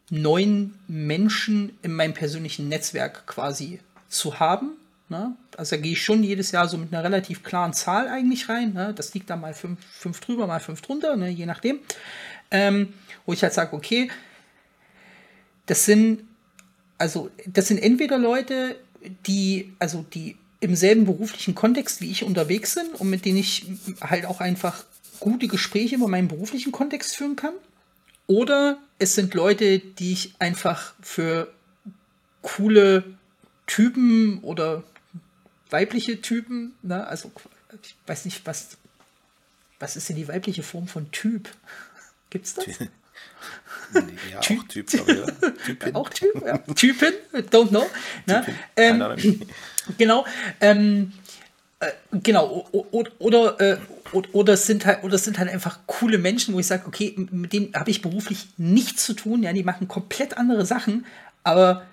neuen Menschen in meinem persönlichen Netzwerk quasi zu haben. Ne? Also da gehe ich schon jedes Jahr so mit einer relativ klaren Zahl eigentlich rein. Ne? Das liegt da mal fünf, fünf drüber, mal fünf drunter, ne? je nachdem. Ähm, wo ich halt sage, okay, das sind also das sind entweder Leute, die also die im selben beruflichen Kontext wie ich unterwegs sind und mit denen ich halt auch einfach gute Gespräche über meinen beruflichen Kontext führen kann. Oder es sind Leute, die ich einfach für coole Typen oder weibliche Typen, ne? also ich weiß nicht, was, was ist denn die weibliche Form von Typ? Gibt's das? Ja, typ. auch Typ, glaube ich? Typin. auch Typ, ja. Typin, don't know. Ne? Ähm, genau. Ähm, äh, genau, oder, oder, äh, oder, es sind halt, oder sind halt einfach coole Menschen, wo ich sage, okay, mit denen habe ich beruflich nichts zu tun, ja, die machen komplett andere Sachen, aber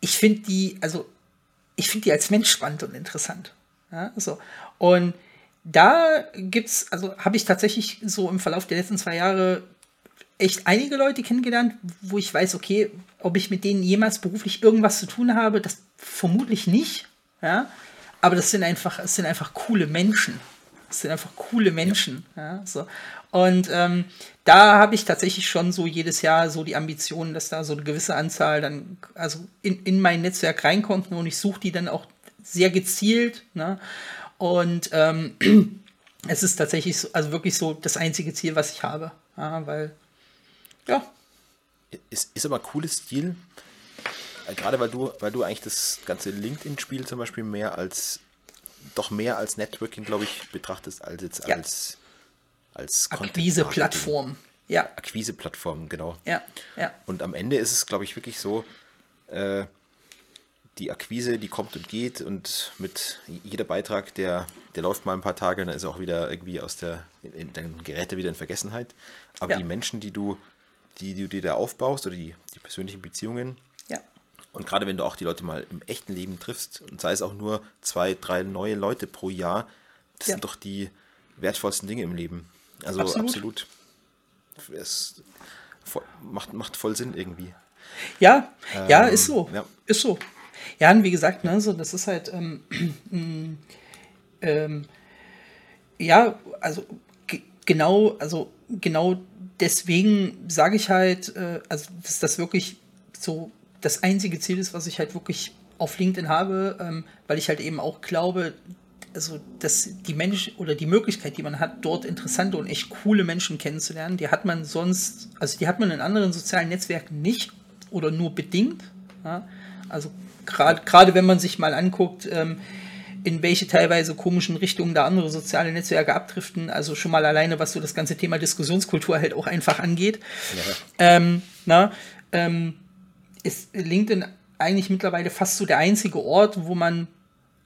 ich finde die, also ich finde die als Mensch spannend und interessant. Ja, so. Und da gibt's, also habe ich tatsächlich so im Verlauf der letzten zwei Jahre echt einige Leute kennengelernt, wo ich weiß, okay, ob ich mit denen jemals beruflich irgendwas zu tun habe, das vermutlich nicht. Ja, aber das sind einfach, es sind einfach coole Menschen. Das sind einfach coole Menschen. Ja, so. Und ähm, da habe ich tatsächlich schon so jedes Jahr so die Ambition, dass da so eine gewisse Anzahl dann also in, in mein Netzwerk reinkommt und ich suche die dann auch sehr gezielt. Ne? Und ähm, es ist tatsächlich so, also wirklich so das einzige Ziel, was ich habe. Ja, weil, ja. Ist, ist aber ein cooles Stil. Äh, gerade weil du, weil du eigentlich das ganze LinkedIn-Spiel zum Beispiel mehr als doch mehr als Networking, glaube ich, betrachtest, als jetzt ja. als, als Akquise-Plattform. Ja. Akquise-Plattform, genau. Ja, ja. Und am Ende ist es, glaube ich, wirklich so, äh, die Akquise, die kommt und geht und mit jeder Beitrag, der, der läuft mal ein paar Tage, dann ist er auch wieder irgendwie aus der, in, dann gerät er wieder in Vergessenheit. Aber ja. die Menschen, die du, die, die du dir da aufbaust oder die, die persönlichen Beziehungen, und gerade wenn du auch die Leute mal im echten Leben triffst, und sei es auch nur zwei, drei neue Leute pro Jahr, das ja. sind doch die wertvollsten Dinge im Leben. Also absolut. absolut. Es macht, macht voll Sinn irgendwie. Ja, ähm, ja, ist so. Ja. Ist so. Ja, und wie gesagt, ne, so, das ist halt, ähm, ähm, ja, also genau, also genau deswegen sage ich halt, äh, also dass das wirklich so das einzige Ziel ist, was ich halt wirklich auf LinkedIn habe, ähm, weil ich halt eben auch glaube, also dass die Mensch oder die Möglichkeit, die man hat, dort interessante und echt coole Menschen kennenzulernen, die hat man sonst, also die hat man in anderen sozialen Netzwerken nicht oder nur bedingt. Ja? Also gerade wenn man sich mal anguckt, ähm, in welche teilweise komischen Richtungen da andere soziale Netzwerke abdriften, also schon mal alleine, was so das ganze Thema Diskussionskultur halt auch einfach angeht. Ja. Ähm, na, ähm, ist LinkedIn eigentlich mittlerweile fast so der einzige Ort, wo man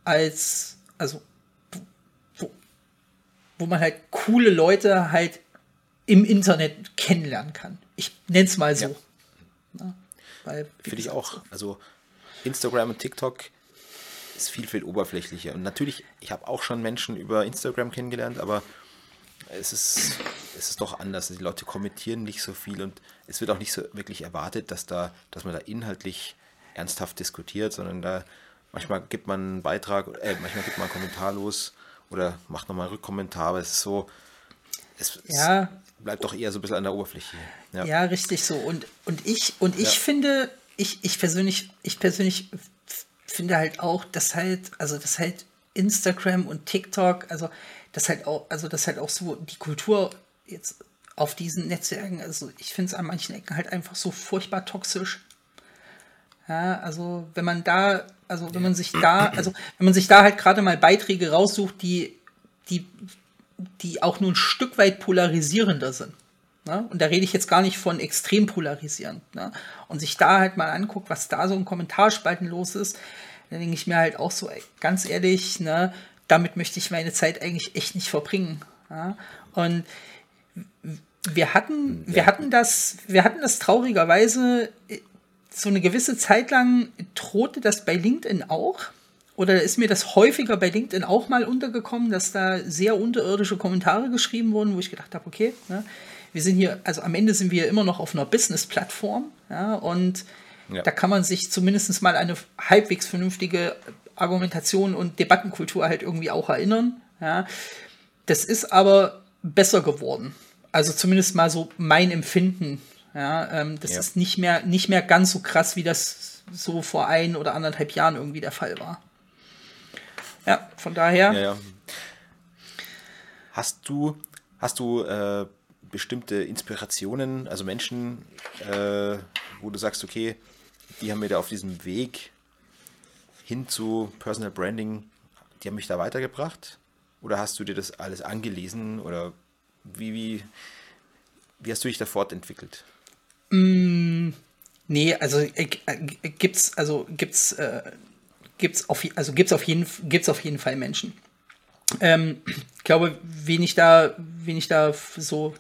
als, also, wo, wo man halt coole Leute halt im Internet kennenlernen kann. Ich nenne es mal so. Ja. Finde ich auch. Also Instagram und TikTok ist viel, viel oberflächlicher. Und natürlich, ich habe auch schon Menschen über Instagram kennengelernt, aber es ist, es ist doch anders. Die Leute kommentieren nicht so viel und es wird auch nicht so wirklich erwartet, dass, da, dass man da inhaltlich ernsthaft diskutiert, sondern da manchmal gibt man einen Beitrag, äh, manchmal gibt man einen Kommentar los oder macht nochmal einen Rückkommentar, aber es ist so, es, ja. es, bleibt doch eher so ein bisschen an der Oberfläche. Ja, ja richtig so. Und, und ich, und ich ja. finde, ich, ich persönlich, ich persönlich finde halt auch, dass halt, also dass halt Instagram und TikTok, also das halt auch, also das halt auch so die Kultur jetzt auf diesen Netzwerken, also ich finde es an manchen Ecken halt einfach so furchtbar toxisch. Ja, also wenn man da, also wenn man sich da, also wenn man sich da halt gerade mal Beiträge raussucht, die, die, die auch nur ein Stück weit polarisierender sind. Ne? Und da rede ich jetzt gar nicht von extrem polarisierend. Ne? Und sich da halt mal anguckt, was da so in Kommentarspalten los ist, dann denke ich mir halt auch so, ganz ehrlich, ne, damit möchte ich meine Zeit eigentlich echt nicht verbringen. Ja? Und wir hatten, wir hatten das, wir hatten das traurigerweise so eine gewisse Zeit lang drohte das bei LinkedIn auch. Oder ist mir das häufiger bei LinkedIn auch mal untergekommen, dass da sehr unterirdische Kommentare geschrieben wurden, wo ich gedacht habe, okay, ne, wir sind hier, also am Ende sind wir immer noch auf einer Business-Plattform, ja, und ja. da kann man sich zumindest mal eine halbwegs vernünftige Argumentation und Debattenkultur halt irgendwie auch erinnern. Ja. Das ist aber besser geworden. Also zumindest mal so mein Empfinden. Ja, ähm, das ja. ist nicht mehr, nicht mehr ganz so krass, wie das so vor ein oder anderthalb Jahren irgendwie der Fall war. Ja, von daher. Ja, hast du, hast du äh, bestimmte Inspirationen, also Menschen, äh, wo du sagst, okay, die haben mir da auf diesem Weg hin zu Personal Branding, die haben mich da weitergebracht? Oder hast du dir das alles angelesen? Oder wie, wie, wie hast du dich da fortentwickelt? Mm, nee, also äh, äh, gibt's, also gibt's, äh, gibt's auf, also gibt's auf jeden, gibt's auf jeden Fall Menschen. Ähm, ich glaube, wen ich da, wen ich da so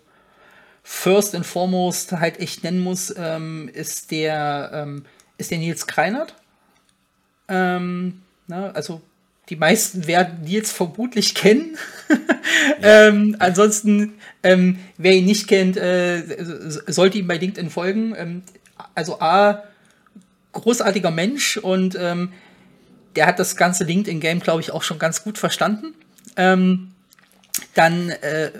first and foremost halt echt nennen muss, ähm, ist der, ähm, ist der Nils Kreinert. Ähm, na, also die meisten werden Nils vermutlich kennen. Ja. ähm, ansonsten, ähm, wer ihn nicht kennt, äh, sollte ihm bei LinkedIn folgen. Ähm, also A, großartiger Mensch und ähm, der hat das ganze LinkedIn-Game, glaube ich, auch schon ganz gut verstanden. Ähm, dann äh,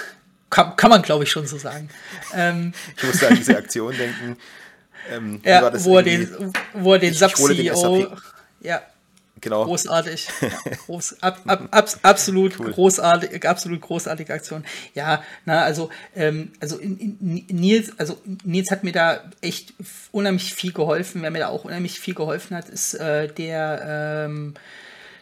kann, kann man, glaube ich, schon so sagen. Ähm, ich musste an diese Aktion denken. Ja, wo er den, wo er den SAP-CEO ja, Genau. Großartig. Groß, ab, ab, ab, absolut cool. großartig, absolut großartige Aktion. Ja, na, also, ähm, also Nils, also Nils hat mir da echt unheimlich viel geholfen. Wer mir da auch unheimlich viel geholfen hat, ist äh, der ähm,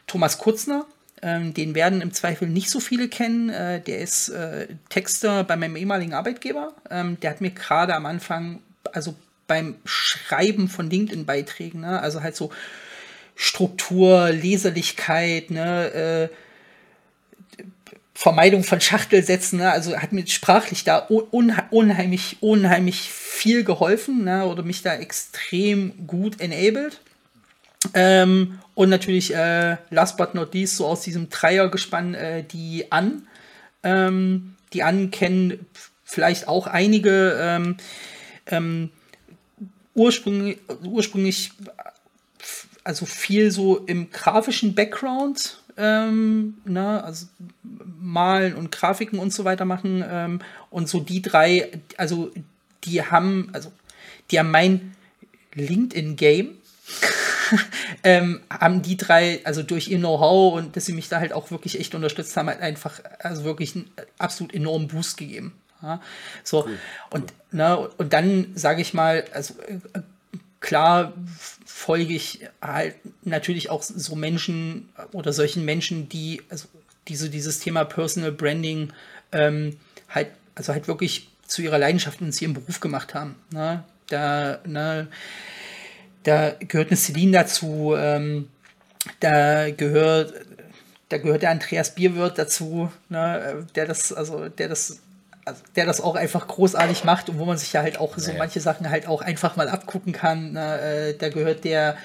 Thomas Kurzner. Ähm, den werden im Zweifel nicht so viele kennen. Äh, der ist äh, Texter bei meinem ehemaligen Arbeitgeber. Ähm, der hat mir gerade am Anfang, also beim Schreiben von LinkedIn-Beiträgen, ne, also halt so Struktur, Leserlichkeit, ne, äh, Vermeidung von Schachtelsätzen, ne? also hat mir sprachlich da unheimlich, unheimlich viel geholfen ne? oder mich da extrem gut enabled. Ähm, und natürlich, äh, last but not least, so aus diesem Dreiergespann, äh, die an. Ähm, die an kennen vielleicht auch einige. Ähm, ähm ursprünglich, ursprünglich also viel so im grafischen Background, ähm, ne, also malen und Grafiken und so weiter machen. Ähm, und so die drei, also die haben, also die haben mein LinkedIn-Game. ähm, haben die drei, also durch ihr Know-how und dass sie mich da halt auch wirklich echt unterstützt haben, halt einfach, also wirklich einen absolut enormen Boost gegeben. Ja, so, cool. und, ne, und dann sage ich mal, also äh, klar folge ich halt natürlich auch so Menschen oder solchen Menschen, die also diese, dieses Thema Personal Branding ähm, halt, also halt wirklich zu ihrer Leidenschaft und zu ihrem Beruf gemacht haben. Ne? Da, ne, da gehört eine Celine dazu, ähm, da gehört, da gehört der Andreas Bierwirt dazu, ne, der das, also der das der das auch einfach großartig macht und wo man sich ja halt auch so ja, manche Sachen halt auch einfach mal abgucken kann. Na, äh, da gehört der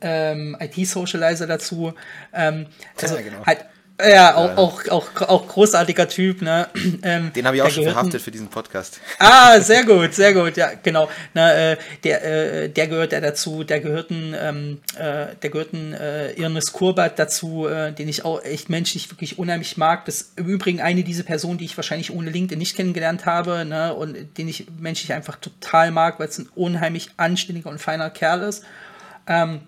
ähm, IT-Socializer dazu. Ähm, also ja, genau. halt ja, auch, auch, auch, auch großartiger Typ, ne? Ähm, Den habe ich auch schon verhaftet für diesen Podcast. Ah, sehr gut, sehr gut, ja, genau. Na, äh, der, äh, der gehört ja dazu, der gehört ein, ähm, äh, der gehört ein äh, Irnes Kurbat dazu, äh, den ich auch echt menschlich wirklich unheimlich mag. Das ist im Übrigen eine dieser Personen, die ich wahrscheinlich ohne LinkedIn nicht kennengelernt habe, ne? Und den ich menschlich einfach total mag, weil es ein unheimlich anständiger und feiner Kerl ist. Ähm,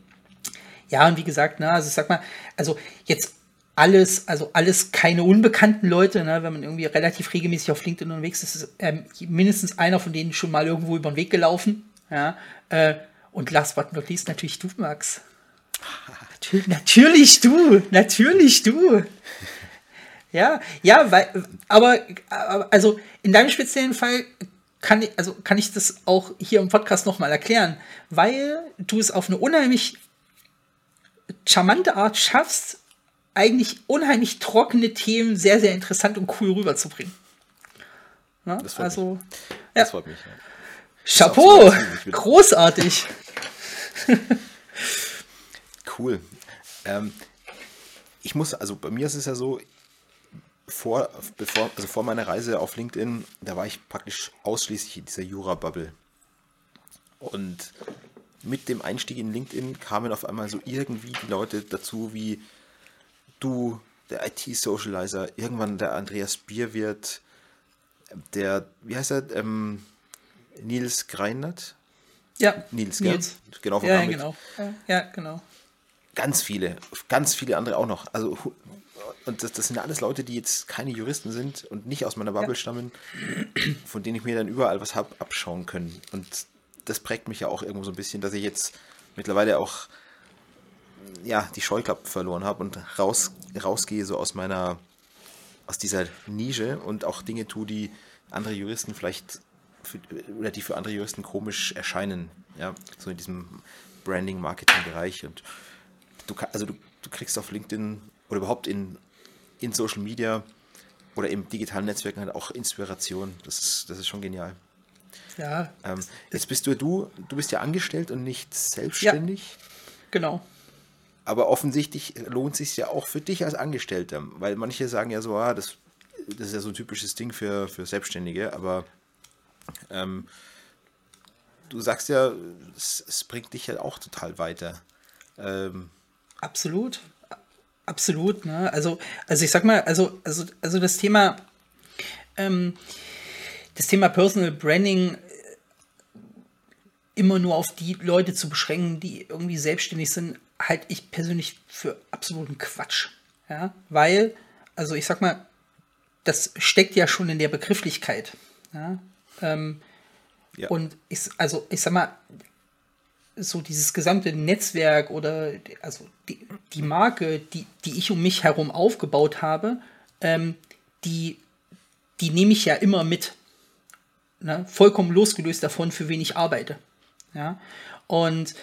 ja, und wie gesagt, ne, also ich sag mal, also jetzt alles, also alles keine unbekannten Leute, ne? wenn man irgendwie relativ regelmäßig auf LinkedIn unterwegs ist, ist ähm, mindestens einer von denen schon mal irgendwo über den Weg gelaufen. Ja? Äh, und last but not least natürlich du, Max. natürlich, natürlich du, natürlich du. Ja, ja, weil, aber, also in deinem speziellen Fall kann ich, also kann ich das auch hier im Podcast nochmal erklären, weil du es auf eine unheimlich charmante Art schaffst, eigentlich unheimlich trockene Themen sehr, sehr interessant und cool rüberzubringen. Ne? Das also, mich. Ja. Das freut mich. Ja. Chapeau! Großartig! cool. Ähm, ich muss, also bei mir ist es ja so, vor, bevor, also vor meiner Reise auf LinkedIn, da war ich praktisch ausschließlich in dieser Jura-Bubble. Und mit dem Einstieg in LinkedIn kamen auf einmal so irgendwie die Leute dazu, wie du, der IT-Socializer, irgendwann der Andreas Bierwirt, der, wie heißt er, ähm, Nils Greinert? Ja, Nils, Nils. Genau, von ja, genau. Ja, genau. Ganz viele, ganz viele andere auch noch. Also, und das, das sind alles Leute, die jetzt keine Juristen sind und nicht aus meiner Bubble ja. stammen, von denen ich mir dann überall was habe abschauen können. Und das prägt mich ja auch irgendwo so ein bisschen, dass ich jetzt mittlerweile auch ja, die Scheuklappen verloren habe und raus, rausgehe so aus meiner, aus dieser Nische und auch Dinge tue, die andere Juristen vielleicht für, oder die für andere Juristen komisch erscheinen. Ja, so in diesem Branding-Marketing-Bereich. Und du, also du, du kriegst auf LinkedIn oder überhaupt in, in Social Media oder im digitalen Netzwerken halt auch Inspiration. Das ist, das ist schon genial. Ja. Ähm, jetzt bist du, du, du bist ja angestellt und nicht selbstständig. Ja, genau. Aber offensichtlich lohnt sich ja auch für dich als Angestellter, weil manche sagen ja so, ah, das, das ist ja so ein typisches Ding für, für Selbstständige, aber ähm, du sagst ja, es, es, bringt dich ja auch total weiter. Ähm, Absolut. Absolut, ne? Also, also ich sag mal, also, also, also das Thema, ähm, das Thema Personal Branding immer nur auf die Leute zu beschränken, die irgendwie selbstständig sind, halte ich persönlich für absoluten Quatsch. Ja, weil, also ich sag mal, das steckt ja schon in der Begrifflichkeit. Ja, ähm, ja. Und ich, also ich sag mal, so dieses gesamte Netzwerk oder also die, die Marke, die, die ich um mich herum aufgebaut habe, ähm, die, die nehme ich ja immer mit. Ne? Vollkommen losgelöst davon, für wen ich arbeite. Ja? Und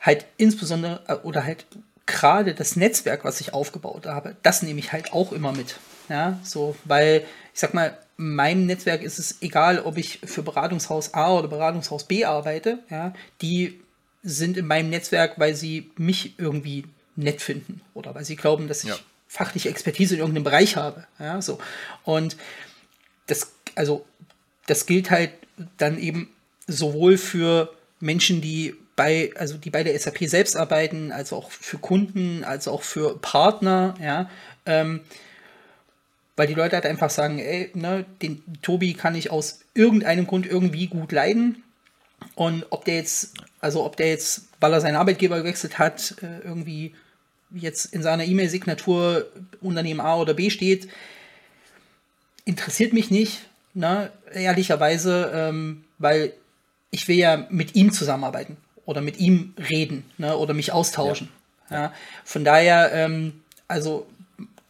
halt insbesondere äh, oder halt gerade das Netzwerk, was ich aufgebaut habe, das nehme ich halt auch immer mit. Ja, so, weil ich sag mal, meinem Netzwerk ist es egal, ob ich für Beratungshaus A oder Beratungshaus B arbeite. Ja, die sind in meinem Netzwerk, weil sie mich irgendwie nett finden oder weil sie glauben, dass ich ja. fachliche Expertise in irgendeinem Bereich habe. Ja, so. Und das, also, das gilt halt dann eben sowohl für Menschen, die bei, also die bei der SAP selbst arbeiten, als auch für Kunden, als auch für Partner, ja, ähm, weil die Leute halt einfach sagen, ey, ne, den Tobi kann ich aus irgendeinem Grund irgendwie gut leiden. Und ob der jetzt, also ob der jetzt, weil er seinen Arbeitgeber gewechselt hat, äh, irgendwie jetzt in seiner E-Mail-Signatur Unternehmen A oder B steht, interessiert mich nicht, ne, ehrlicherweise, ähm, weil ich will ja mit ihm zusammenarbeiten oder mit ihm reden ne, oder mich austauschen. Ja. ja. Von daher, ähm, also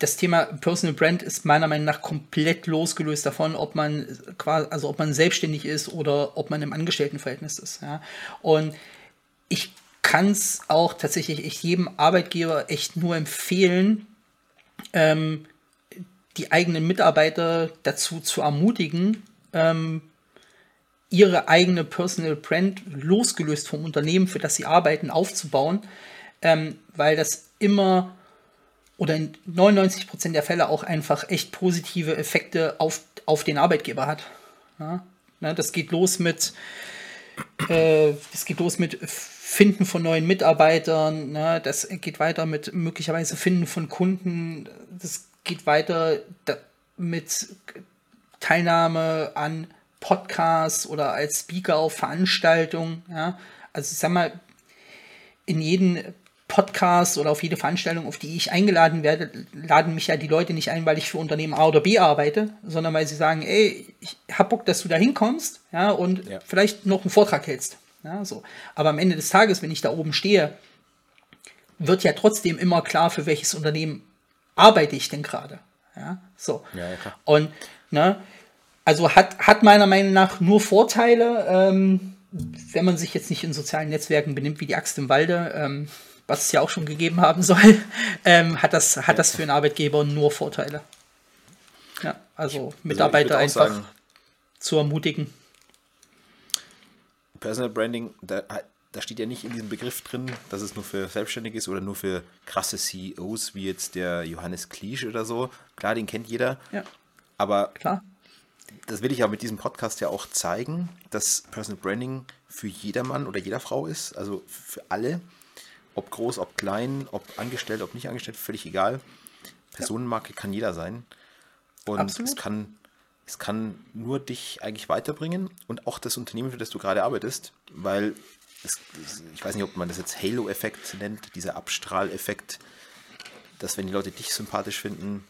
das Thema Personal Brand ist meiner Meinung nach komplett losgelöst davon, ob man quasi, also ob man selbstständig ist oder ob man im Angestelltenverhältnis ist. Ja. Und ich kann es auch tatsächlich echt jedem Arbeitgeber echt nur empfehlen, ähm, die eigenen Mitarbeiter dazu zu ermutigen, ähm, ihre eigene Personal Brand losgelöst vom Unternehmen, für das sie arbeiten, aufzubauen, ähm, weil das immer oder in 99% der Fälle auch einfach echt positive Effekte auf, auf den Arbeitgeber hat. Ja? Na, das geht los mit äh, das geht los mit Finden von neuen Mitarbeitern, ne? das geht weiter mit möglicherweise Finden von Kunden, das geht weiter mit Teilnahme an Podcasts oder als Speaker auf Veranstaltungen. Ja? Also ich sag mal, in jeden Podcast oder auf jede Veranstaltung, auf die ich eingeladen werde, laden mich ja die Leute nicht ein, weil ich für Unternehmen A oder B arbeite, sondern weil sie sagen, ey, ich hab Bock, dass du da hinkommst, ja, und ja. vielleicht noch einen Vortrag hältst. Ja, so. Aber am Ende des Tages, wenn ich da oben stehe, wird ja trotzdem immer klar, für welches Unternehmen arbeite ich denn gerade. Ja, so. Ja, und, ne, also hat, hat meiner Meinung nach nur Vorteile, ähm, wenn man sich jetzt nicht in sozialen Netzwerken benimmt wie die Axt im Walde. Ähm, was es ja auch schon gegeben haben soll, ähm, hat, das, hat das für einen Arbeitgeber nur Vorteile. Ja, also, also Mitarbeiter einfach sagen, zu ermutigen. Personal Branding, da, da steht ja nicht in diesem Begriff drin, dass es nur für Selbstständige ist oder nur für krasse CEOs wie jetzt der Johannes Kliesch oder so. Klar, den kennt jeder. Ja. Aber klar. Das will ich ja mit diesem Podcast ja auch zeigen, dass Personal Branding für jedermann oder jeder Frau ist, also für alle, ob groß, ob klein, ob angestellt, ob nicht angestellt, völlig egal. Personenmarke ja. kann jeder sein. Und Absolut. es kann, es kann nur dich eigentlich weiterbringen und auch das Unternehmen, für das du gerade arbeitest, weil es, ich weiß nicht, ob man das jetzt Halo-Effekt nennt, dieser Abstrahleffekt, dass wenn die Leute dich sympathisch finden,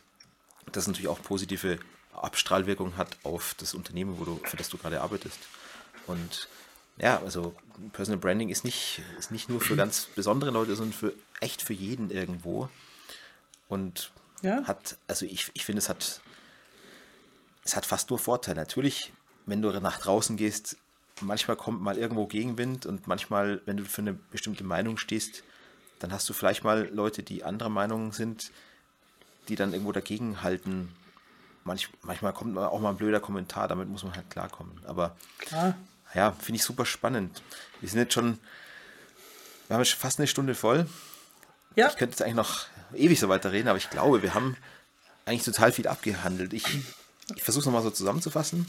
das natürlich auch positive Abstrahlwirkung hat auf das Unternehmen, wo du, für das du gerade arbeitest. Und ja, also Personal Branding ist nicht, ist nicht nur für ganz besondere Leute, sondern für echt für jeden irgendwo. Und ja. hat, also ich, ich finde, es hat, es hat fast nur Vorteile. Natürlich, wenn du nach draußen gehst, manchmal kommt mal irgendwo Gegenwind und manchmal, wenn du für eine bestimmte Meinung stehst, dann hast du vielleicht mal Leute, die anderer Meinung sind, die dann irgendwo dagegen halten. Manch, manchmal kommt auch mal ein blöder Kommentar, damit muss man halt klarkommen. Aber Klar. ja, finde ich super spannend. Wir sind jetzt schon, wir haben jetzt fast eine Stunde voll. Ja. Ich könnte jetzt eigentlich noch ewig so weiter reden, aber ich glaube, wir haben eigentlich total viel abgehandelt. Ich, ich versuche es nochmal so zusammenzufassen.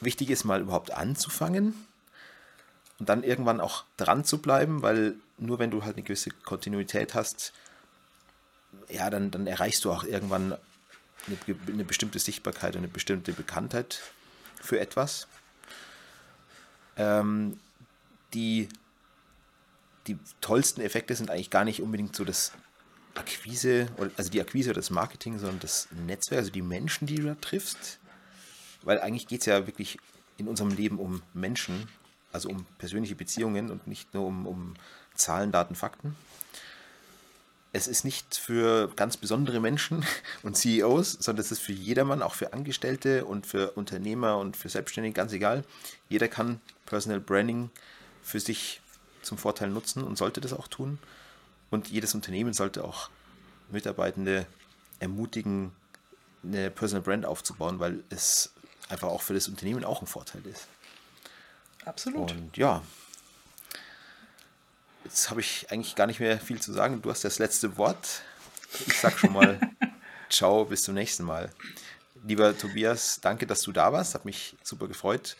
Wichtig ist mal überhaupt anzufangen und dann irgendwann auch dran zu bleiben, weil nur wenn du halt eine gewisse Kontinuität hast, ja, dann, dann erreichst du auch irgendwann eine, eine bestimmte Sichtbarkeit und eine bestimmte Bekanntheit für etwas. Ähm, die, die tollsten Effekte sind eigentlich gar nicht unbedingt so das Akquise, also die Akquise oder das Marketing, sondern das Netzwerk, also die Menschen, die du da triffst. Weil eigentlich geht es ja wirklich in unserem Leben um Menschen, also um persönliche Beziehungen und nicht nur um, um Zahlen, Daten, Fakten es ist nicht für ganz besondere Menschen und CEOs, sondern es ist für jedermann, auch für Angestellte und für Unternehmer und für Selbstständige, ganz egal. Jeder kann Personal Branding für sich zum Vorteil nutzen und sollte das auch tun. Und jedes Unternehmen sollte auch Mitarbeitende ermutigen, eine Personal Brand aufzubauen, weil es einfach auch für das Unternehmen auch ein Vorteil ist. Absolut. Und ja, Jetzt habe ich eigentlich gar nicht mehr viel zu sagen. Du hast das letzte Wort. Ich sag schon mal Ciao, bis zum nächsten Mal. Lieber Tobias, danke, dass du da warst. Hat mich super gefreut.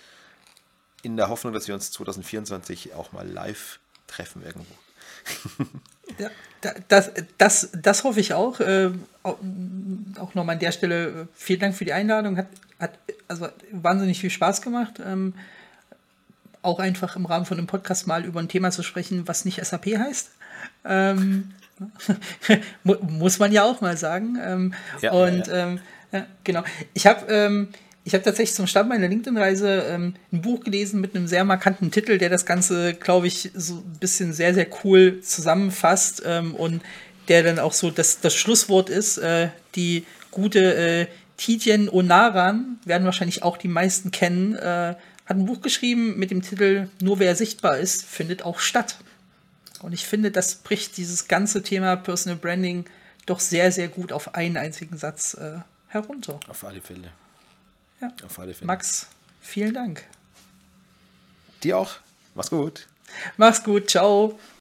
In der Hoffnung, dass wir uns 2024 auch mal live treffen irgendwo. Ja, das, das, das hoffe ich auch. Äh, auch nochmal an der Stelle äh, vielen Dank für die Einladung. Hat, hat also wahnsinnig viel Spaß gemacht. Ähm, auch einfach im Rahmen von einem Podcast mal über ein Thema zu sprechen, was nicht SAP heißt. Ähm, muss man ja auch mal sagen. Ähm, ja, und ja. Ähm, ja, genau. Ich habe ähm, ich habe tatsächlich zum Start meiner LinkedIn-Reise ähm, ein Buch gelesen mit einem sehr markanten Titel, der das Ganze, glaube ich, so ein bisschen sehr, sehr cool zusammenfasst ähm, und der dann auch so das, das Schlusswort ist. Äh, die gute äh, Tidjen Onaran werden wahrscheinlich auch die meisten kennen. Äh, hat ein Buch geschrieben mit dem Titel Nur wer sichtbar ist, findet auch statt. Und ich finde, das bricht dieses ganze Thema Personal Branding doch sehr, sehr gut auf einen einzigen Satz äh, herunter. Auf alle Fälle. Ja. Auf alle Fälle. Max, vielen Dank. Dir auch. Mach's gut. Mach's gut. Ciao.